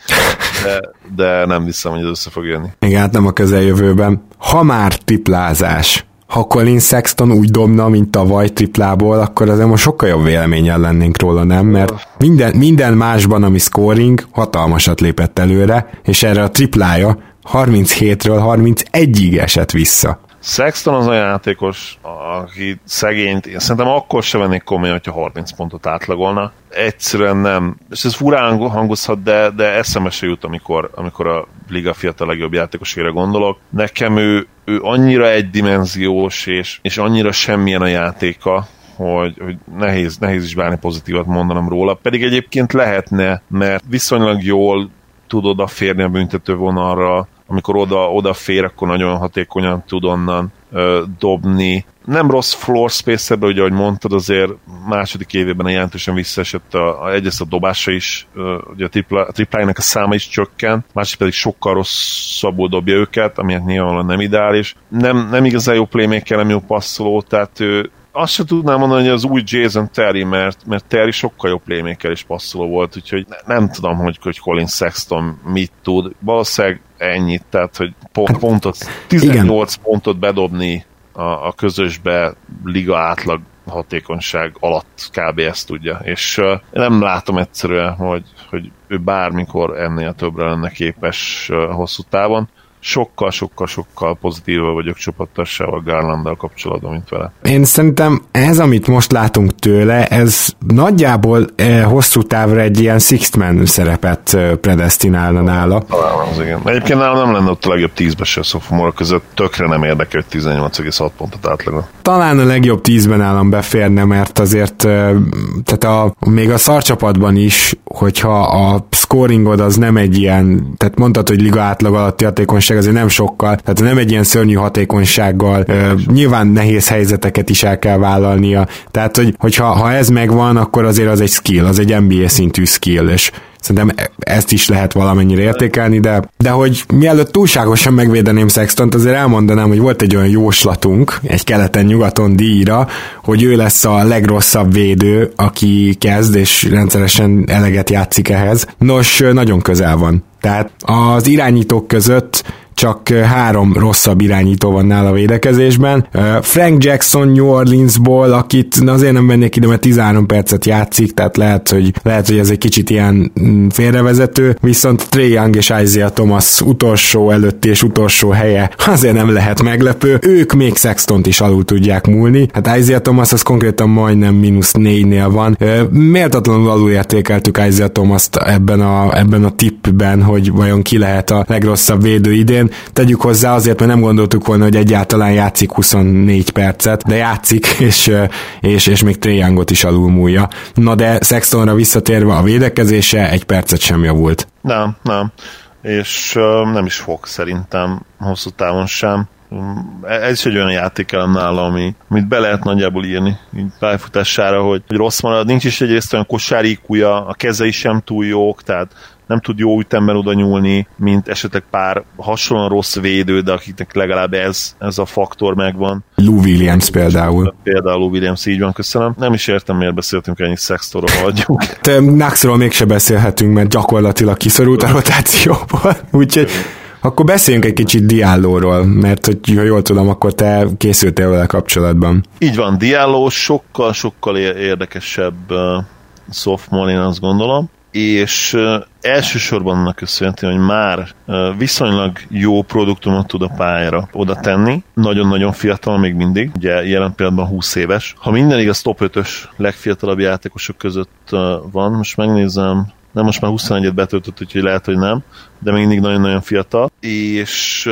de, de nem hiszem, hogy ez össze fog jönni. Igen, hát nem a közeljövőben. Ha már triplázás, ha Colin Sexton úgy dobna, mint tavaly triplából, akkor azért most sokkal jobb véleményen lennénk róla, nem? Mert minden, minden másban, ami scoring, hatalmasat lépett előre, és erre a triplája 37-ről 31-ig esett vissza. Sexton az a játékos, aki szegényt, én szerintem akkor se vennék komolyan, hogyha 30 pontot átlagolna. Egyszerűen nem. És ez furán hangozhat, de, de eszembe se jut, amikor, amikor a liga fiatal legjobb játékosére gondolok. Nekem ő, ő annyira egydimenziós, és, és annyira semmilyen a játéka, hogy, hogy nehéz, nehéz is bármi pozitívat mondanom róla. Pedig egyébként lehetne, mert viszonylag jól tud odaférni a büntető vonalra, amikor oda, oda fér, akkor nagyon hatékonyan tud onnan ö, dobni. Nem rossz floor space ugye, ahogy mondtad, azért második évében jelentősen visszaesett a, a egyrészt a dobása is, ö, ugye a, tripla, a tripláinak a száma is csökken, másik pedig sokkal rosszabbul dobja őket, ami nyilvánvalóan nem ideális. Nem, nem igazán jó playmaker, nem jó passzoló, tehát ő, azt sem tudnám mondani, hogy az új Jason Terry, mert, mert Terry sokkal jobb playmaker és passzoló volt, úgyhogy nem tudom, hogy, hogy Colin Sexton mit tud. Valószínűleg ennyit, tehát hogy pontot, 18 Igen. pontot bedobni a, a közösbe liga átlag hatékonyság alatt kb. ezt tudja, és uh, nem látom egyszerűen, hogy, hogy ő bármikor ennél többre lenne képes uh, hosszú távon sokkal-sokkal-sokkal pozitíva vagyok csapattassával Garlanddal kapcsolatban, mint vele. Én szerintem ez, amit most látunk tőle, ez nagyjából eh, hosszú távra egy ilyen sixth man szerepet eh, predestinálna nála. Talán az igen. Egyébként nálam nem lenne ott a legjobb tízbe se a sophomore között, tökre nem érdekel, hogy 18,6 pontot átlagon. Talán a legjobb tízben nálam beférne, mert azért eh, tehát a, még a szarcsapatban is, hogyha a scoringod az nem egy ilyen, tehát mondtad, hogy liga átlag alatt játékonyság magasság azért nem sokkal, tehát nem egy ilyen szörnyű hatékonysággal, ö, nyilván nehéz helyzeteket is el kell vállalnia, tehát hogy, hogyha ha ez megvan, akkor azért az egy skill, az egy NBA szintű skill, és Szerintem ezt is lehet valamennyire értékelni, de, de hogy mielőtt túlságosan megvédeném Sextont, azért elmondanám, hogy volt egy olyan jóslatunk, egy keleten-nyugaton díjra, hogy ő lesz a legrosszabb védő, aki kezd, és rendszeresen eleget játszik ehhez. Nos, nagyon közel van. Tehát az irányítók között csak három rosszabb irányító van nála védekezésben. Frank Jackson New Orleansból, akit azért nem vennék ide, mert 13 percet játszik, tehát lehet, hogy, lehet, hogy ez egy kicsit ilyen mm, félrevezető, viszont Trey Young és Isaiah Thomas utolsó előtti és utolsó helye azért nem lehet meglepő. Ők még Sextont is alul tudják múlni. Hát Isaiah Thomas az konkrétan majdnem mínusz négynél van. Méltatlanul alul értékeltük Isaiah Thomas-t ebben a, ebben a tippben, hogy vajon ki lehet a legrosszabb védő idén. Tegyük hozzá azért, mert nem gondoltuk volna, hogy egyáltalán játszik 24 percet, de játszik, és, és, és még Trae is alulmúlja. Na de Sextonra visszatérve a védekezése egy percet sem javult. Nem, nem. És nem is fog szerintem hosszú távon sem. Ez is egy olyan játékelem nála, ami, amit be lehet nagyjából írni így pályafutására, hogy, hogy rossz marad. Nincs is egyrészt olyan kosárikúja, a kezei sem túl jók, tehát nem tud jó ütemben oda nyúlni, mint esetleg pár hasonlóan rossz védő, de akiknek legalább ez, ez a faktor megvan. Lou Williams például. Például Lou Williams, így van, köszönöm. Nem is értem, miért beszéltünk ennyi szextorról, hagyjuk. Te Naxról mégse beszélhetünk, mert gyakorlatilag kiszorult a rotációból, úgyhogy akkor beszéljünk egy kicsit Diállóról, mert hogy ha jól tudom, akkor te készültél vele kapcsolatban. Így van, Diálló sokkal-sokkal érdekesebb uh, sophomore, én azt gondolom és elsősorban annak köszönhető, hogy már viszonylag jó produktumot tud a pályára oda tenni. Nagyon-nagyon fiatal még mindig, ugye jelen pillanatban 20 éves. Ha minden igaz, top 5-ös legfiatalabb játékosok között van, most megnézem, nem most már 21-et betöltött, úgyhogy lehet, hogy nem, de még mindig nagyon-nagyon fiatal. És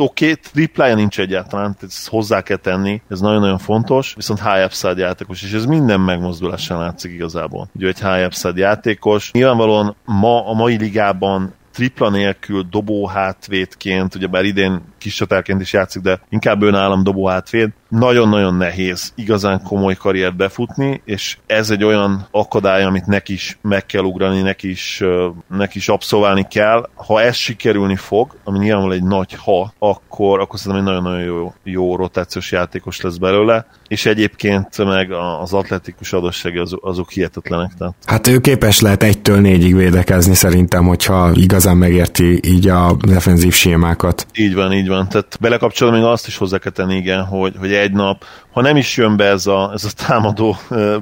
oké, okay, triplája nincs egyáltalán, ezt hozzá kell tenni, ez nagyon-nagyon fontos, viszont high upside játékos, és ez minden megmozdulással látszik igazából. Ugye egy high upside játékos. Nyilvánvalóan ma a mai ligában tripla nélkül dobó hátvédként, ugye bár idén kis csatárként is játszik, de inkább ön állam dobó hátvéd, nagyon-nagyon nehéz igazán komoly karriert befutni, és ez egy olyan akadály, amit neki is meg kell ugrani, neki is, neki is abszolválni kell. Ha ez sikerülni fog, ami nyilvánvalóan egy nagy ha, akkor, akkor szerintem egy nagyon-nagyon jó, jó rotációs játékos lesz belőle, és egyébként meg az atletikus adossági az, azok hihetetlenek. Tehát. Hát ő képes lehet egytől négyig védekezni szerintem, hogyha igazán megérti így a defenzív sémákat. Így van, így van. Tehát belekapcsolom még azt is hozzá kell tenni, igen, hogy, hogy egy nap, ha nem is jön be ez a, ez a támadó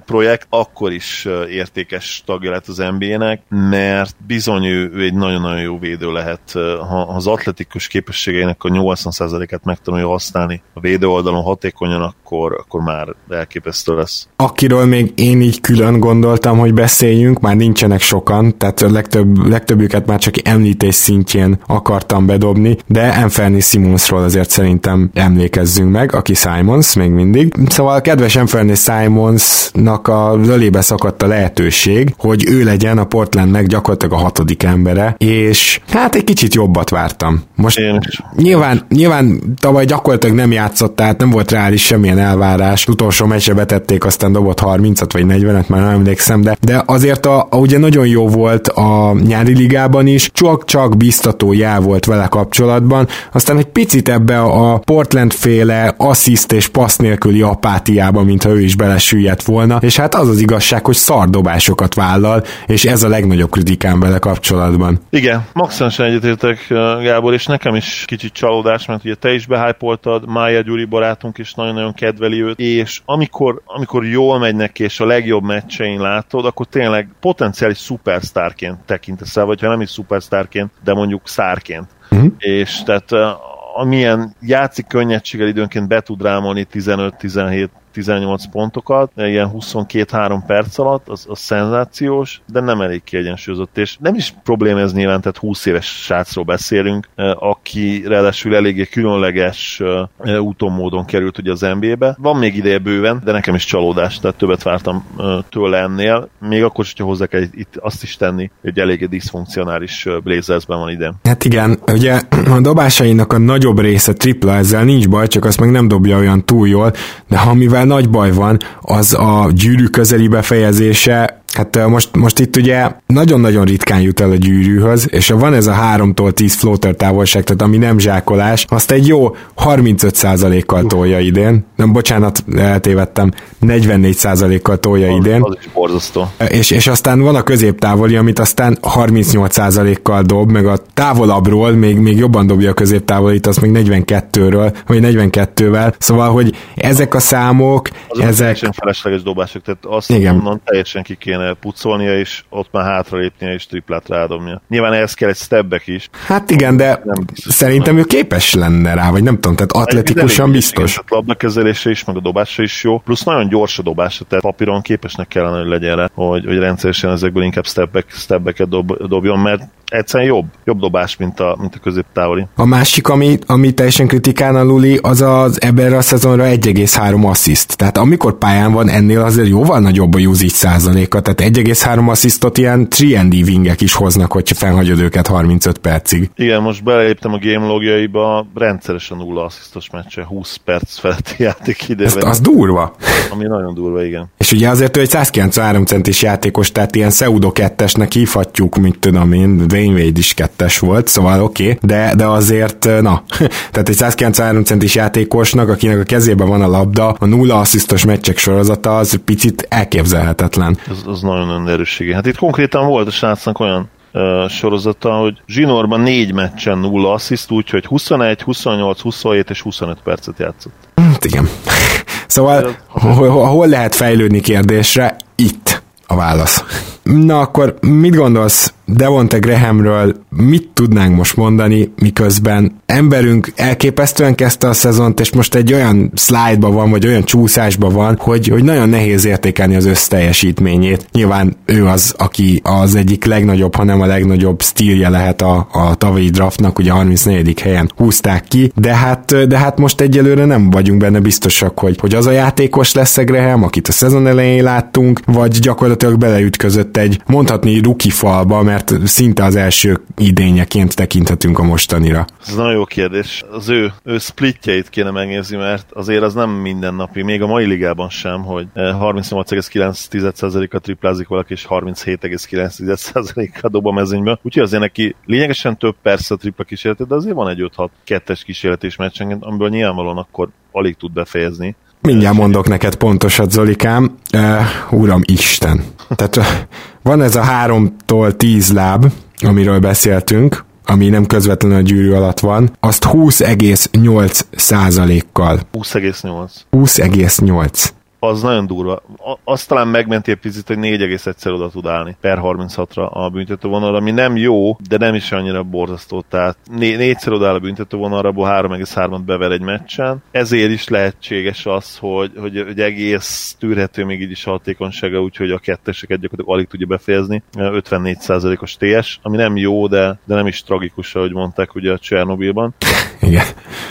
projekt, akkor is értékes tagja lett az NBA-nek, mert bizony ő, ő egy nagyon-nagyon jó védő lehet. Ha az atletikus képességeinek a 80%-át meg tudja használni a védő oldalon hatékonyan, akkor, akkor már elképesztő lesz. Akiről még én így külön gondoltam, hogy beszéljünk, már nincsenek sokan, tehát a legtöbb, legtöbbüket már csak említés szintjén akartam bedobni, de Anthony Simonsról azért szerintem emlékezzünk meg, aki Simons még mindig. Szóval kedves Anthony Simonsnak a lölébe szakadt a lehetőség, hogy ő legyen a Portlandnek gyakorlatilag a hatodik embere, és hát egy kicsit jobbat vártam. Most nyilván, nyilván tavaly gyakorlatilag nem játszott, tehát nem volt reális semmilyen elvárás. Utolsó meccsre betették, aztán dobott 30-at vagy 40-et, már nem emlékszem, de, de azért a, a, ugye nagyon jó volt a nyári ligában is, csak-csak biztató jel volt vele kapcsolatban, aztán egy picit ebbe a Portland féle assziszt és passz nélküli apátiába, mintha ő is belesüllyedt volna, és hát az az igazság, hogy szardobásokat vállal, és ez a legnagyobb kritikám vele kapcsolatban. Igen, maximálisan egyetértek Gábor, és nekem is kicsit csalódás, mert ugye te is behájpoltad, Mája Gyuri barátunk is nagyon-nagyon kedveli őt, és amikor, amikor jól megy neki, és a legjobb meccsein látod, akkor tényleg potenciális szupersztárként tekintesz el, vagy ha nem is szupersztárként, de mondjuk szárként. Uh-huh. És tehát amilyen játszik könnyedséggel időnként be tud rámolni 15-17 18 pontokat, ilyen 22-3 perc alatt, az, az szenzációs, de nem elég kiegyensúlyozott, és nem is probléma ez nyilván, tehát 20 éves srácról beszélünk, aki ráadásul eléggé különleges úton módon került ugye az NBA-be. Van még ideje bőven, de nekem is csalódás, tehát többet vártam tőle ennél, még akkor is, hogyha hozzá kell itt azt is tenni, hogy eléggé diszfunkcionális Blazersben van ide. Hát igen, ugye a dobásainak a nagyobb része tripla, ezzel nincs baj, csak azt meg nem dobja olyan túl jól, de amivel nagy baj van, az a gyűrű közeli befejezése, Hát most, most itt ugye nagyon-nagyon ritkán jut el a gyűrűhöz, és ha van ez a 3-tól 10 floater távolság, tehát ami nem zsákolás, azt egy jó 35%-kal tolja idén. Nem, bocsánat, eltévedtem, 44%-kal tolja az, idén. Az is borzasztó. És, és aztán van a középtávoli, amit aztán 38%-kal dob, meg a távolabbról még, még jobban dobja a középtávolit, azt még 42-ről, vagy 42-vel. Szóval, hogy ezek a számok, az ezek... Teljesen felesleges dobások, tehát azt Igen. onnan teljesen ki kéne pucolnia, és ott már hátralépnie és triplát rádobnia. Nyilván ehhez kell egy stepback is. Hát igen, de nem szerintem ő képes lenne rá, vagy nem tudom, tehát atletikusan biztos. Igen, labdakezelése is, meg a dobása is jó, plusz nagyon gyors a dobása, tehát papíron képesnek kellene, hogy legyen rá, hogy, hogy rendszeresen ezekből inkább stepback, stepbacket dob, dobjon, mert egyszerűen jobb, jobb dobás, mint a, mint a középtávoli. A másik, ami, ami teljesen kritikán Luli, az az ebben a szezonra 1,3 assziszt. Tehát amikor pályán van, ennél azért jóval nagyobb a usage százaléka, tehát 1,3 asszisztot ilyen 3 wingek is hoznak, hogyha felhagyod őket 35 percig. Igen, most beléptem a game logjaiba, rendszeresen nulla asszisztos meccse, 20 perc feletti játék ide. Ez, az durva. Ami nagyon durva, igen. És ugye azért ő egy 193 centis játékos, tehát ilyen pseudo kettesnek hívhatjuk, mint tudom én, Dwayne Wade is kettes volt, szóval oké, okay, de, de azért, na, tehát egy 193 centis játékosnak, akinek a kezében van a labda, a nulla asszisztos meccsek sorozata az picit elképzelhetetlen. Az, az nagyon erőssége. Hát itt konkrétan volt a srácnak olyan sorozata, hogy zsinórban négy meccsen nulla assziszt, úgyhogy 21, 28, 27 és 25 percet játszott. Hát igen. Szóval hol, hol lehet fejlődni kérdésre? Itt a válasz. Na akkor mit gondolsz Devonte Grahamről mit tudnánk most mondani, miközben emberünk elképesztően kezdte a szezont, és most egy olyan slide van, vagy olyan csúszásban van, hogy, hogy nagyon nehéz értékelni az összteljesítményét. Nyilván ő az, aki az egyik legnagyobb, hanem a legnagyobb stílje lehet a, a tavalyi draftnak, ugye a 34. helyen húzták ki, de hát, de hát most egyelőre nem vagyunk benne biztosak, hogy, hogy az a játékos lesz Graham, akit a szezon elején láttunk, vagy gyakorlatilag beleütközött egy mondhatni ruki falba, mert mert szinte az első idényeként tekinthetünk a mostanira. Ez nagyon jó kérdés. Az ő, ő splitjeit kéne megnézni, mert azért az nem mindennapi, még a mai ligában sem, hogy 38,9%-a triplázik valaki, és 37,9%-a dob a mezőnybe. Úgyhogy azért neki lényegesen több persze a tripla kísérlet, de azért van egy 5-6 kettes kísérletés meccsenként, amiből nyilvánvalóan akkor alig tud befejezni. Mindjárt mondok neked pontosat, Zolikám. Uh, uram Isten. Tehát van ez a háromtól tíz láb, amiről beszéltünk, ami nem közvetlenül a gyűrű alatt van, azt 20,8 százalékkal. 20,8. 20,8 az nagyon durva. Azt talán megmenti egy picit, hogy 4,1-szer oda tud állni per 36-ra a büntetővonal, ami nem jó, de nem is annyira borzasztó. Tehát né- négyszer odáll a büntetővonalra, abból 3,3-at bever egy meccsen. Ezért is lehetséges az, hogy, hogy, hogy egész tűrhető még így is a hatékonysága, úgyhogy a ketteseket gyakorlatilag alig tudja befejezni. 54%-os TS, ami nem jó, de, de nem is tragikus, ahogy mondták ugye a Csernobilban. Igen.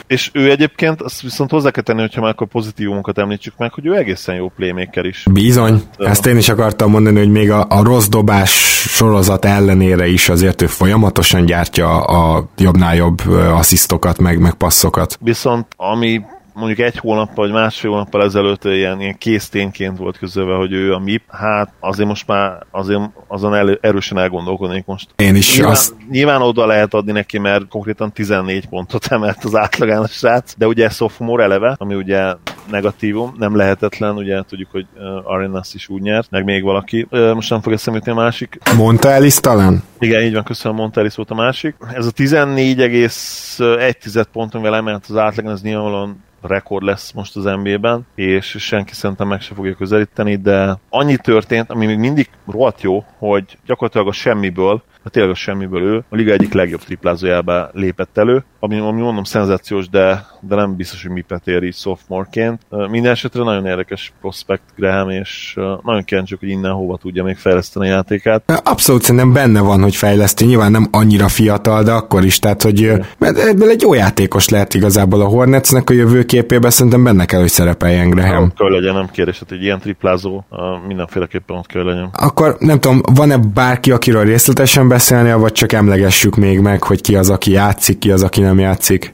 És ő egyébként, azt viszont hozzá kell tenni, hogyha már akkor pozitívumokat említsük meg, hogy ő egészen jó playmaker is. Bizony. Hát, Ezt én is akartam mondani, hogy még a, a rossz dobás sorozat ellenére is azért ő folyamatosan gyártja a jobbnál jobb asszisztokat, meg, meg passzokat. Viszont ami mondjuk egy hónappal vagy másfél hónappal ezelőtt ilyen, ilyen készténként volt közölve, hogy ő a MIP, hát azért most már azért azon el, erősen elgondolkodnék most. Én is nyilván, azt... nyilván oda lehet adni neki, mert konkrétan 14 pontot emelt az átlagán a srác, de ugye sophomore eleve, ami ugye negatívum, nem lehetetlen, ugye tudjuk, hogy uh, Arenas is úgy nyert, meg még valaki. Uh, most nem fog eszembe a másik. Mondta Elis talán? Igen, így van, köszönöm, Monta Elis volt a másik. Ez a 14,1 ponton, amivel emelt az átlagon, ez nyilvánvalóan rekord lesz most az NBA-ben, és senki szerintem meg se fogja közelíteni, de annyi történt, ami még mindig rohadt jó, hogy gyakorlatilag a semmiből de tényleg a semmiből ő a liga egyik legjobb triplázójába lépett elő, ami, ami mondom szenzációs, de, de nem biztos, hogy mipet ér így sophomore-ként. Minden esetre nagyon érdekes prospect Graham, és nagyon kíváncsiak, hogy innen hova tudja még fejleszteni a játékát. Abszolút szerintem benne van, hogy fejleszti, nyilván nem annyira fiatal, de akkor is, tehát hogy mert ebből egy jó játékos lehet igazából a Hornetsnek a jövőképében, szerintem benne kell, hogy szerepeljen Graham. Ott kell legyen, nem kérdés, hogy egy ilyen triplázó mindenféleképpen ott kell legyen. Akkor nem tudom, van-e bárki, akiről részletesen beszélni, vagy csak emlegessük még meg, hogy ki az, aki játszik, ki az, aki nem játszik?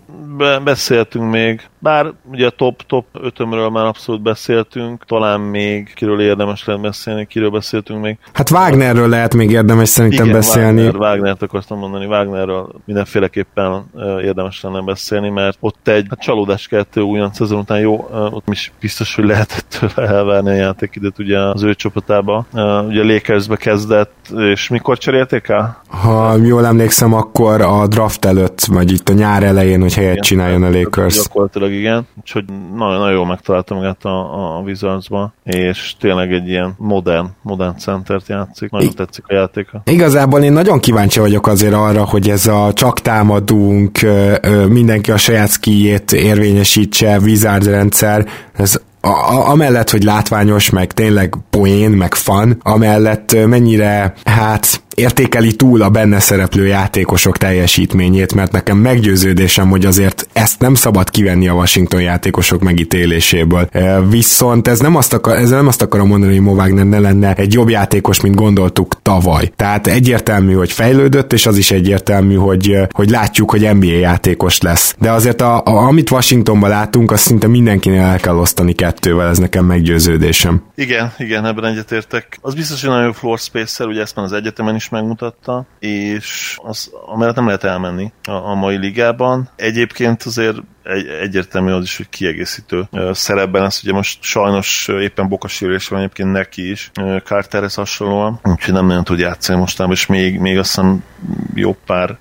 beszéltünk még, bár ugye a top, top ötömről már abszolút beszéltünk, talán még kiről érdemes lehet beszélni, kiről beszéltünk még. Hát Wagnerről lehet még érdemes szerintem Igen, beszélni. Wagner, Wagnert akartam mondani, Wagnerről mindenféleképpen érdemes lenne beszélni, mert ott egy hát csalódás kettő újonc szezon után jó, ott is biztos, hogy lehetett elvárni a játékidőt ugye az ő csapatába. Ugye Lakersbe kezdett, és mikor cserélték el? Ha jól emlékszem, akkor a draft előtt, vagy itt a nyár elején, hogy helyet csináljon a Lakers. Gyakorlatilag igen, úgyhogy nagyon, nagyon jól megtalálta magát a, a Wizardsba, és tényleg egy ilyen modern, modern centert játszik, nagyon I- tetszik a játéka. Igazából én nagyon kíváncsi vagyok azért arra, hogy ez a csak támadunk, mindenki a saját skijét érvényesítse, Wizards rendszer, ez a, a, amellett, hogy látványos, meg tényleg poén, meg fan, amellett mennyire, hát értékeli túl a benne szereplő játékosok teljesítményét, mert nekem meggyőződésem, hogy azért ezt nem szabad kivenni a Washington játékosok megítéléséből. Viszont ez nem azt, akar, ez nem azt akarom mondani, hogy Mo ne lenne egy jobb játékos, mint gondoltuk tavaly. Tehát egyértelmű, hogy fejlődött, és az is egyértelmű, hogy, hogy látjuk, hogy NBA játékos lesz. De azért a, a, amit Washingtonban látunk, azt szinte mindenkinél el kell osztani kettővel, ez nekem meggyőződésem. Igen, igen, ebben egyetértek. Az biztos, hogy nagyon floor space ugye ezt már az egyetemen is megmutatta, és az, amellett nem lehet elmenni a, a mai ligában. Egyébként azért egy, egyértelmű az is, hogy kiegészítő szerepben lesz. Ugye most sajnos éppen bokasérülés van egyébként neki is, Carterhez hasonlóan, úgyhogy nem nagyon tud játszani mostában, és még, még azt hiszem jó pár,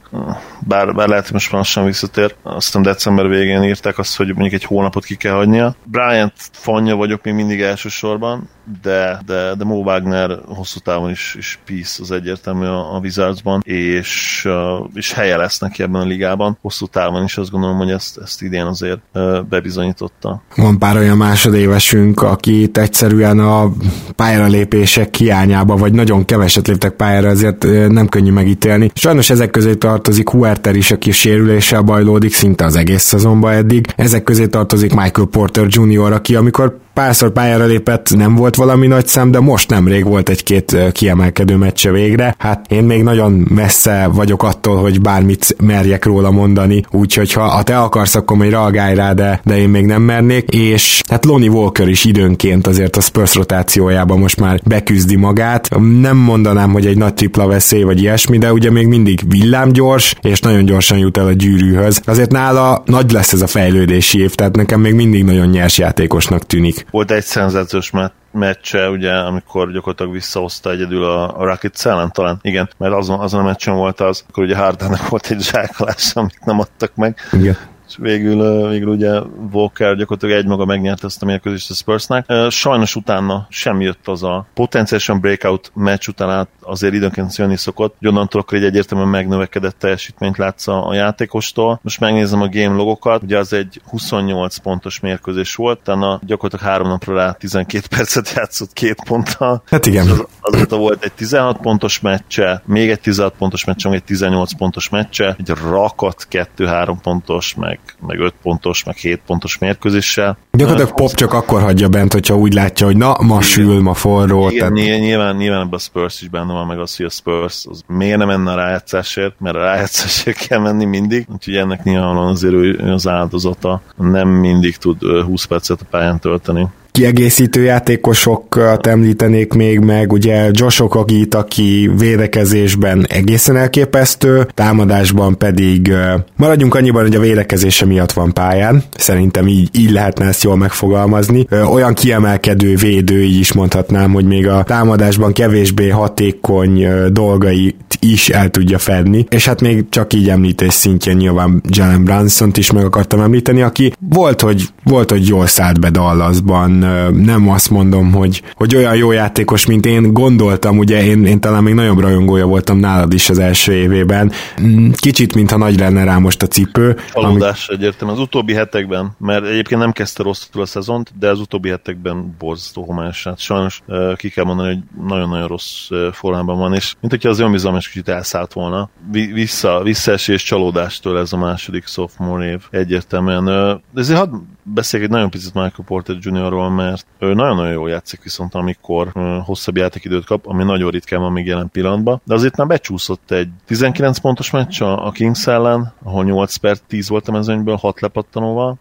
bár, bár lehet, hogy most már sem visszatér, azt hiszem december végén írták azt, hogy mondjuk egy hónapot ki kell hagynia. Bryant fanya vagyok még mindig elsősorban, de, de, de Mo Wagner hosszú távon is, is piece az egyértelmű a, a Wizardsban, és, és helye lesz neki ebben a ligában. Hosszú távon is azt gondolom, hogy ezt, ezt idén azért bebizonyította. Van pár olyan másodévesünk, akit egyszerűen a pályára lépések hiányába, vagy nagyon keveset léptek pályára, ezért nem könnyű megítélni. Sajnos ezek közé tartozik Huerter is, aki sérüléssel bajlódik szinte az egész szezonban eddig. Ezek közé tartozik Michael Porter Jr., aki amikor párszor pályára lépett, nem volt valami nagy szám, de most nemrég volt egy-két kiemelkedő meccse végre. Hát én még nagyon messze vagyok attól, hogy bármit merjek róla mondani, úgyhogy ha, ha te akarsz, akkor még reagálj rá, de, de én még nem mernék, és hát Lonnie Walker is időnként azért a Spurs rotációjában most már beküzdi magát. Nem mondanám, hogy egy nagy tripla veszély vagy ilyesmi, de ugye még mindig villámgyors, és nagyon gyorsan jut el a gyűrűhöz. Azért nála nagy lesz ez a fejlődési év, tehát nekem még mindig nagyon nyers játékosnak tűnik. Volt egy szenzációs meccse, ugye, amikor gyakorlatilag visszahozta egyedül a, a Rockets ellen talán. Igen, mert azon, azon a meccsen volt az, akkor ugye Hardennek volt egy zsákolás, amit nem adtak meg. Igen és végül, végül ugye Walker gyakorlatilag egymaga megnyerte ezt a mérkőzést a Spursnek. Sajnos utána sem jött az a potenciálisan breakout meccs után át azért időnként jönni szokott, hogy onnantól akkor egy egyértelműen megnövekedett teljesítményt látsz a, játékostól. Most megnézem a game logokat, ugye az egy 28 pontos mérkőzés volt, utána gyakorlatilag három napra rá 12 percet játszott két ponttal. Hát igen. Az, azóta volt egy 16 pontos meccse, még egy 16 pontos meccse, még egy 18 pontos meccse, egy rakat 2-3 pontos, meg meg, 5 pontos, meg 7 pontos mérkőzéssel. Gyakorlatilag Pop csak akkor hagyja bent, hogyha úgy látja, hogy na, ma igen. sül, ma forró. Igen, tehát... nyilván, nyilván ebben a Spurs is benne van, meg az, hogy a Spurs az miért nem menne a rájátszásért, mert a rájátszásért kell menni mindig, úgyhogy ennek nyilvánvalóan azért ő az áldozata nem mindig tud 20 percet a pályán tölteni kiegészítő játékosokat említenék még meg, ugye Josh Okagit, aki védekezésben egészen elképesztő, támadásban pedig maradjunk annyiban, hogy a védekezése miatt van pályán, szerintem így, így lehetne ezt jól megfogalmazni. Olyan kiemelkedő védő, így is mondhatnám, hogy még a támadásban kevésbé hatékony dolgai is el tudja fedni, és hát még csak így említés szintjén nyilván Jalen Brunson-t is meg akartam említeni, aki volt, hogy, volt, hogy jól szállt be Dallasban, nem azt mondom, hogy, hogy olyan jó játékos, mint én gondoltam, ugye én, én talán még nagyobb rajongója voltam nálad is az első évében, mm, kicsit, mintha nagy lenne rá most a cipő. Csalódás ami... egyértelműen az utóbbi hetekben, mert egyébként nem kezdte rosszul a szezont, de az utóbbi hetekben borzasztó homályos. Hát sajnos ki kell mondani, hogy nagyon-nagyon rossz formában van, és mint hogyha az önbizalmas kicsit elszállt volna. Vissza, visszaesés csalódástól ez a második sophomore év egyértelműen. De ezért hadd beszéljek egy nagyon picit Michael Porter Jr.-ról, mert ő nagyon-nagyon jól játszik viszont, amikor hosszabb játékidőt kap, ami nagyon ritkán van még jelen pillanatban, de azért már becsúszott egy 19 pontos meccs a Kings ellen, ahol 8 per 10 volt a mezőnyből, 6 lepattanóval,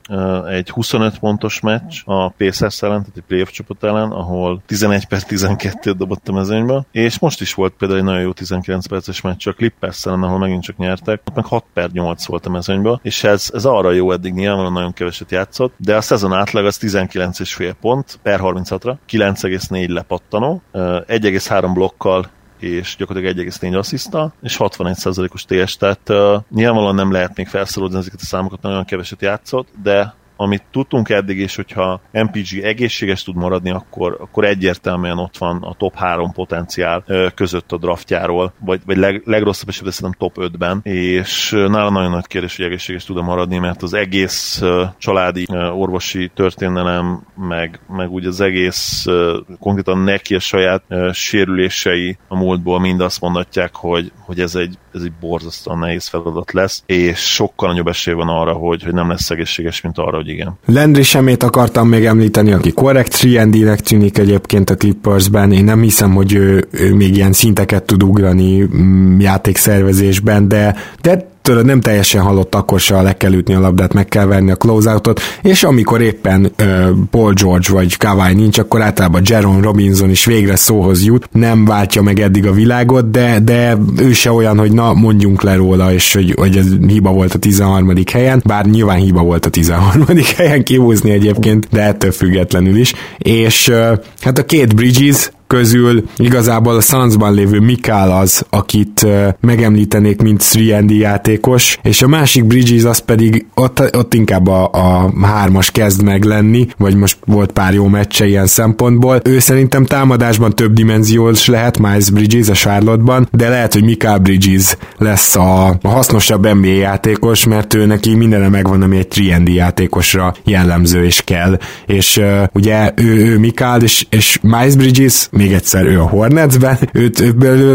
egy 25 pontos meccs a Pacers ellen, tehát egy playoff csapat ellen, ahol 11 per 12 dobott a mezőnyből, és most is volt például egy nagyon jó 19 perces meccs a Clippers ellen, ahol megint csak nyertek, ott meg 6 per 8 volt a mezőnyből, és ez, ez arra jó eddig nyilvánvalóan nagyon keveset játszott, de a szezon átlag az 19,5 pont per 36-ra, 9,4 lepattanó, 1,3 blokkal és gyakorlatilag 1,4 assziszta, és 61%-os TS, tehát uh, nyilvánvalóan nem lehet még felszólódni ezeket a számokat, nagyon keveset játszott, de amit tudtunk eddig, és hogyha MPG egészséges tud maradni, akkor, akkor egyértelműen ott van a top 3 potenciál között a draftjáról, vagy, vagy leg, legrosszabb esetben szerintem top 5-ben, és nála nagyon nagy kérdés, hogy egészséges tud maradni, mert az egész családi orvosi történelem, meg, meg úgy az egész konkrétan neki a saját sérülései a múltból mind azt mondatják, hogy, hogy ez egy, ez egy borzasztóan nehéz feladat lesz, és sokkal nagyobb esély van arra, hogy, hogy nem lesz egészséges, mint arra, hogy igen. Landry Semét akartam még említeni, aki korrekt 3 nek tűnik egyébként a Clippersben. Én nem hiszem, hogy ő, ő még ilyen szinteket tud ugrani mm, játékszervezésben, de, de tőle nem teljesen halott, akkor se le kell ütni a labdát, meg kell venni a closeoutot, és amikor éppen uh, Paul George vagy Kawai nincs, akkor általában Jaron Robinson is végre szóhoz jut, nem váltja meg eddig a világot, de, de ő se olyan, hogy na mondjunk le róla, és hogy, hogy ez hiba volt a 13. helyen, bár nyilván hiba volt a 13. helyen kihúzni egyébként, de ettől függetlenül is, és uh, hát a két Bridges, közül igazából a Sunsban lévő Mikál az, akit megemlítenék, mint 3 játékos, és a másik Bridges az pedig ott, ott inkább a, a hármas kezd meg lenni, vagy most volt pár jó meccse ilyen szempontból. Ő szerintem támadásban több dimenziós lehet Miles Bridges a Charlotte-ban, de lehet, hogy Mikál Bridges lesz a, a hasznosabb NBA játékos, mert ő neki mindenre megvan, ami egy 3 játékosra jellemző és kell. És uh, ugye ő, ő Mikál, és, és Miles Bridges még egyszer ő a Hornetsben, őt,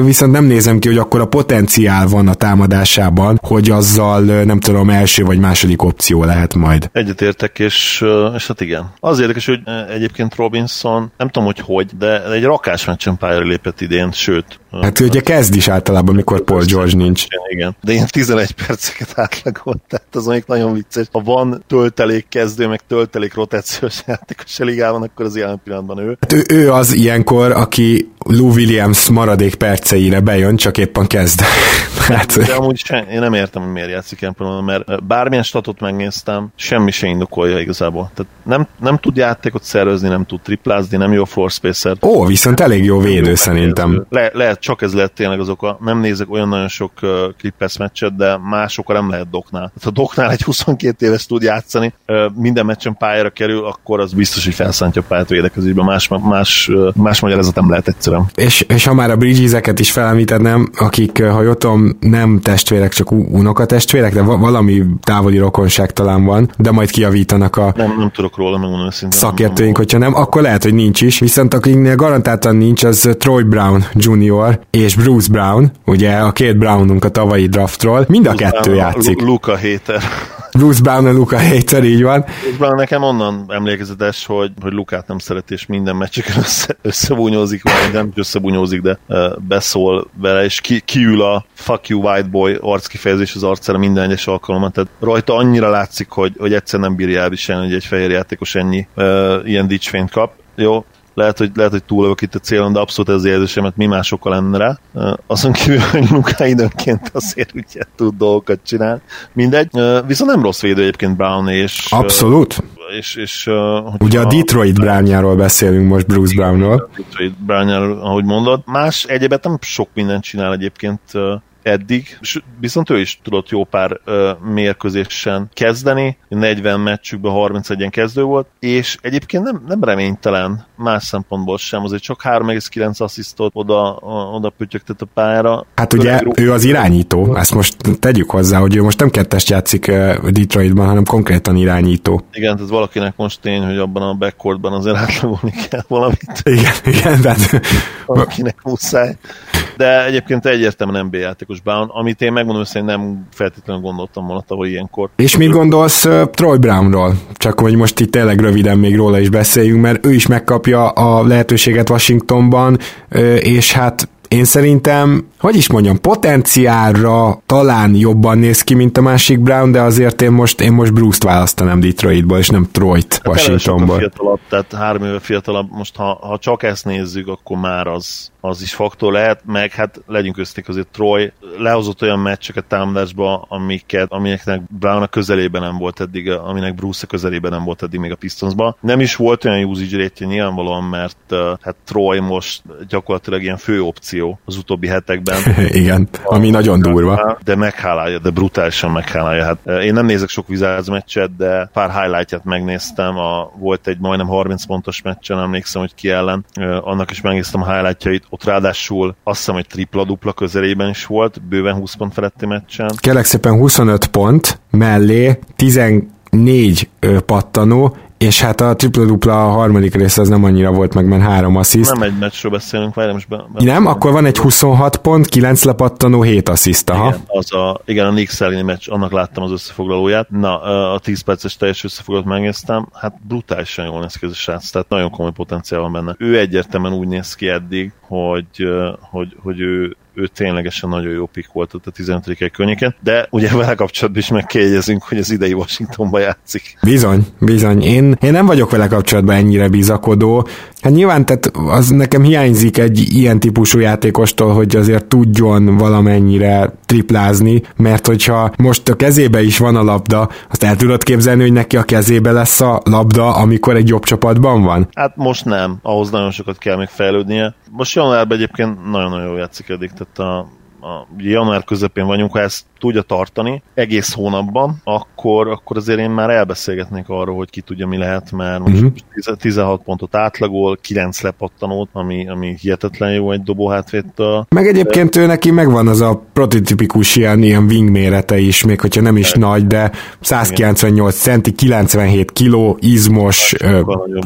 viszont nem nézem ki, hogy akkor a potenciál van a támadásában, hogy azzal nem tudom, első vagy második opció lehet majd. Egyetértek, és, és hát igen. Az érdekes, hogy egyébként Robinson, nem tudom, hogy hogy, de egy rakás meccsen pályára lépett idén, sőt. Hát ugye kezd is általában, mikor Paul George nincs. Igen, de ilyen 11 perceket átlagolt, tehát az még nagyon vicces. Ha van töltelék kezdő, meg töltelék rotációs játékos a ligában, akkor az ilyen pillanatban ő. Hát ő, ő az ilyenkor, aki Lou Williams maradék perceire bejön, csak éppen kezd. hát, de amúgy sem, én nem értem, hogy miért játszik ilyen mert bármilyen statot megnéztem, semmi se indokolja igazából. Tehát nem, nem tud játékot szervezni, nem tud triplázni, nem jó floor spacer. Ó, viszont elég jó védő jó szerintem. Le, lehet, csak ez lehet tényleg az oka. Nem nézek olyan nagyon sok uh, Clippers meccset, de másokkal nem lehet doknál. Tehát ha doknál egy 22 éves tud játszani, uh, minden meccsen pályára kerül, akkor az biztos, hogy felszántja a pályát védekezésben. Más, más, uh, más magyarázat nem lehet egyszerűen. És, és ha már a Bridges-eket is felemlítenem, akik, ha jól tudom, nem testvérek, csak unokatestvérek, de valami távoli rokonság talán van, de majd kiavítanak a nem, nem tudok róla megmondani szintén. Szakértőink, hogyha nem, akkor lehet, hogy nincs is. Viszont akiknél garantáltan nincs, az Troy Brown Jr. és Bruce Brown, ugye a két Brownunk a tavalyi draftról, mind a Bruce kettő Brown, játszik. Luka Hater. Bruce Brown a Luka Hater, így van. Bruce Brown nekem onnan emlékezetes, hogy, hogy Lukát nem szereti, és minden meccseken össze, összebúnyózik, vagy nem összebúnyózik, de uh, beszól vele, és ki, kiül a fuck you white boy arc kifejezés az arcára minden egyes alkalommal. Tehát rajta annyira látszik, hogy, hogy egyszer nem bírja elviselni, hogy egy fehér játékos ennyi uh, ilyen dicsfényt kap. Jó, lehet, hogy, lehet, hogy túlövök itt a célon, de abszolút ez az érzésemet mi másokkal lenne rá. Azon kívül, hogy Luka időnként azért ugye tud dolgokat csinálni. Mindegy. Viszont nem rossz védő egyébként Brown, és abszolút és, és, Ugye a Detroit Brownjáról beszélünk most, Bruce Brownról. Detroit Brownjáról, ahogy mondod. Más egyébet nem sok mindent csinál egyébként eddig, viszont ő is tudott jó pár ö, mérkőzésen kezdeni, 40 meccsükben 31-en kezdő volt, és egyébként nem, nem reménytelen más szempontból sem, azért csak 3,9 asszisztot oda, oda pütyögtet a pályára. Hát ugye ő az irányító, ezt most tegyük hozzá, hogy ő most nem kettest játszik Detroitban, hanem konkrétan irányító. Igen, tehát valakinek most tény, hogy abban a backcourtban azért átlagolni kell valamit. Igen, igen, tehát... Valakinek muszáj. De egyébként egyértelműen NBA játékos Brown, amit én megmondom, hogy nem feltétlenül gondoltam volna tavaly ilyenkor. És mit gondolsz uh, Troy Brownról? Csak hogy most itt tényleg röviden még róla is beszéljünk, mert ő is megkapja a lehetőséget Washingtonban, és hát én szerintem, hogy is mondjam, potenciálra talán jobban néz ki, mint a másik Brown, de azért én most, én most Bruce-t választanám Detroitból, és nem Troyt hát Washingtonból. Fiatalabb, tehát három éve fiatalabb, most ha, ha csak ezt nézzük, akkor már az, az is faktor lehet, meg hát legyünk közték azért Troy lehozott olyan meccseket támadásba, amiket, amineknek Brown a közelében nem volt eddig, aminek Bruce a közelében nem volt eddig még a Pistonsban. Nem is volt olyan usage rate nyilvánvalóan, mert uh, hát Troy most gyakorlatilag ilyen fő opció az utóbbi hetekben. Igen, ami a, nagyon durva. De meghálálja, de brutálisan meghálálja. Hát én nem nézek sok Wizards meccset, de pár highlightját megnéztem. A, volt egy majdnem 30 pontos meccsen, emlékszem, hogy ki ellen. Uh, annak is megnéztem a highlightjait ott ráadásul azt hiszem, hogy tripla-dupla közelében is volt, bőven 20 pont feletti meccsen. Kérlek szépen 25 pont mellé 14 pattanó, és hát a tripla-dupla a harmadik rész az nem annyira volt meg, mert három assziszt. Nem egy meccsről beszélünk, várj most be, be Nem, akkor van egy 26 pont, 9 lepattanó, 7 assziszt, aha. Igen, az a, igen, a Knicks elleni meccs, annak láttam az összefoglalóját. Na, a 10 perces teljes összefoglalót megnéztem, hát brutálisan jól néz ki ez a srác, tehát nagyon komoly potenciál van benne. Ő egyértelműen úgy néz ki eddig, hogy, hogy, hogy ő, ő ténylegesen nagyon jó pick volt ott a 15 környéken, de ugye vele kapcsolatban is megkérdezünk, hogy az idei Washingtonba játszik. Bizony, bizony. Én, én nem vagyok vele kapcsolatban ennyire bizakodó. Hát nyilván tehát az nekem hiányzik egy ilyen típusú játékostól, hogy azért tudjon valamennyire triplázni, mert hogyha most a kezébe is van a labda, azt el tudod képzelni, hogy neki a kezébe lesz a labda, amikor egy jobb csapatban van? Hát most nem, ahhoz nagyon sokat kell még fejlődnie. Most januárban egyébként nagyon-nagyon jól játszik eddig, tehát a a január közepén vagyunk, ha ezt tudja tartani egész hónapban, akkor, akkor azért én már elbeszélgetnék arról, hogy ki tudja mi lehet, mert most uh-huh. 16 pontot átlagol, 9 lepattanót, ami, ami hihetetlen jó egy dobó hátvéttel. Meg egyébként ő neki megvan az a prototipikus ilyen, ilyen wing mérete is, még hogyha nem is de, nagy, de 198 centi, 97 kiló, izmos,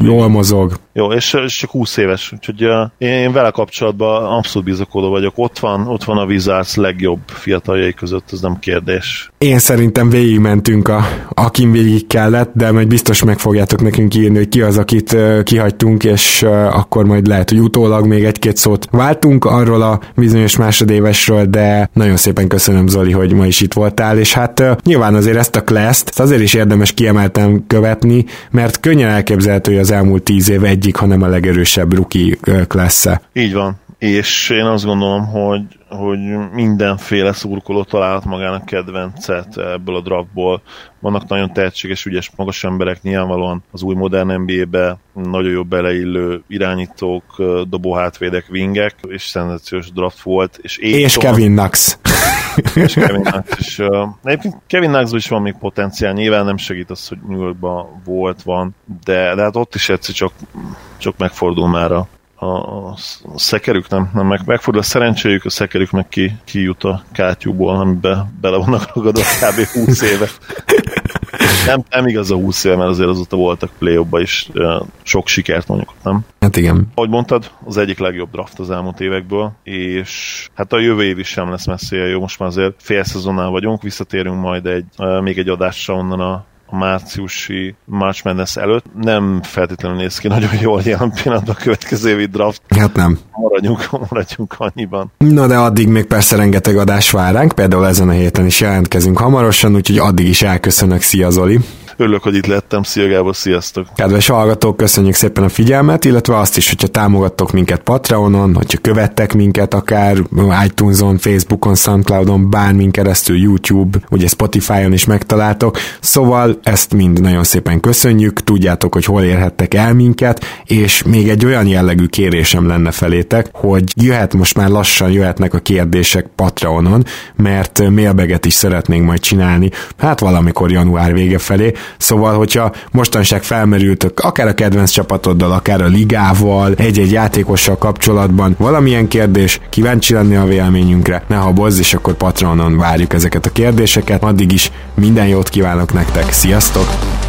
jól mozog. Jó, és, és csak 20 éves, úgyhogy uh, én vele kapcsolatban abszolút bizakodó vagyok. Ott van, ott van a Wizards legjobb fiataljai között, ez nem kérdés. Én szerintem végigmentünk a, akin végig kellett, de majd biztos meg fogjátok nekünk írni, hogy ki az, akit kihagytunk, és akkor majd lehet, hogy utólag még egy-két szót váltunk arról a bizonyos másodévesről, de nagyon szépen köszönöm Zoli, hogy ma is itt voltál, és hát nyilván azért ezt a class azért is érdemes kiemelten követni, mert könnyen elképzelhető, hogy az elmúlt tíz év egyik, hanem a legerősebb rookie class -e. Így van, és én azt gondolom, hogy, hogy mindenféle szurkoló talált magának kedvencet ebből a draftból. Vannak nagyon tehetséges, ügyes, magas emberek, nyilvánvalóan az új modern NBA-be nagyon jó beleillő irányítók, dobóhátvédek, wingek, és szenzációs draft volt. És, és Kevin Knox. és Kevin Knox is. Uh, egyébként Kevin Knox is van még potenciál, nyilván nem segít az, hogy New Yorkban volt, van, de, de hát ott is egyszer csak, csak megfordul már a, a, a szekerük nem, nem meg, megfordul a szerencséjük, a szekerük meg ki, ki jut a kátyúból, amiben bele vannak ragadva kb. 20 éve. Nem, nem igaz a 20 éve, mert azért azóta voltak play is sok sikert mondjuk, nem? Hát igen. Ahogy mondtad, az egyik legjobb draft az elmúlt évekből, és hát a jövő év is sem lesz messzire jó, most már azért fél szezonnál vagyunk, visszatérünk majd egy, még egy adásra onnan a a márciusi March Madness előtt. Nem feltétlenül néz ki nagyon jól jelen pillanatban a következő évi draft. Hát nem. Maradjunk, maradjunk annyiban. Na de addig még persze rengeteg adás vár ránk, például ezen a héten is jelentkezünk hamarosan, úgyhogy addig is elköszönök. Szia Zoli! Örülök, hogy itt lettem. Szia Gábor, sziasztok! Kedves hallgatók, köszönjük szépen a figyelmet, illetve azt is, hogyha támogattok minket Patreonon, hogyha követtek minket akár iTunes-on, Facebookon, Soundcloudon, bármin keresztül, YouTube, ugye Spotify-on is megtaláltok. Szóval ezt mind nagyon szépen köszönjük, tudjátok, hogy hol érhettek el minket, és még egy olyan jellegű kérésem lenne felétek, hogy jöhet most már lassan jöhetnek a kérdések Patreonon, mert mailbaget is szeretnénk majd csinálni, hát valamikor január vége felé, szóval hogyha mostanság felmerültök akár a kedvenc csapatoddal, akár a ligával, egy-egy játékossal kapcsolatban valamilyen kérdés, kíváncsi lenni a véleményünkre, ne habozz, és akkor Patreonon várjuk ezeket a kérdéseket. Addig is minden jót kívánok nektek, sziasztok!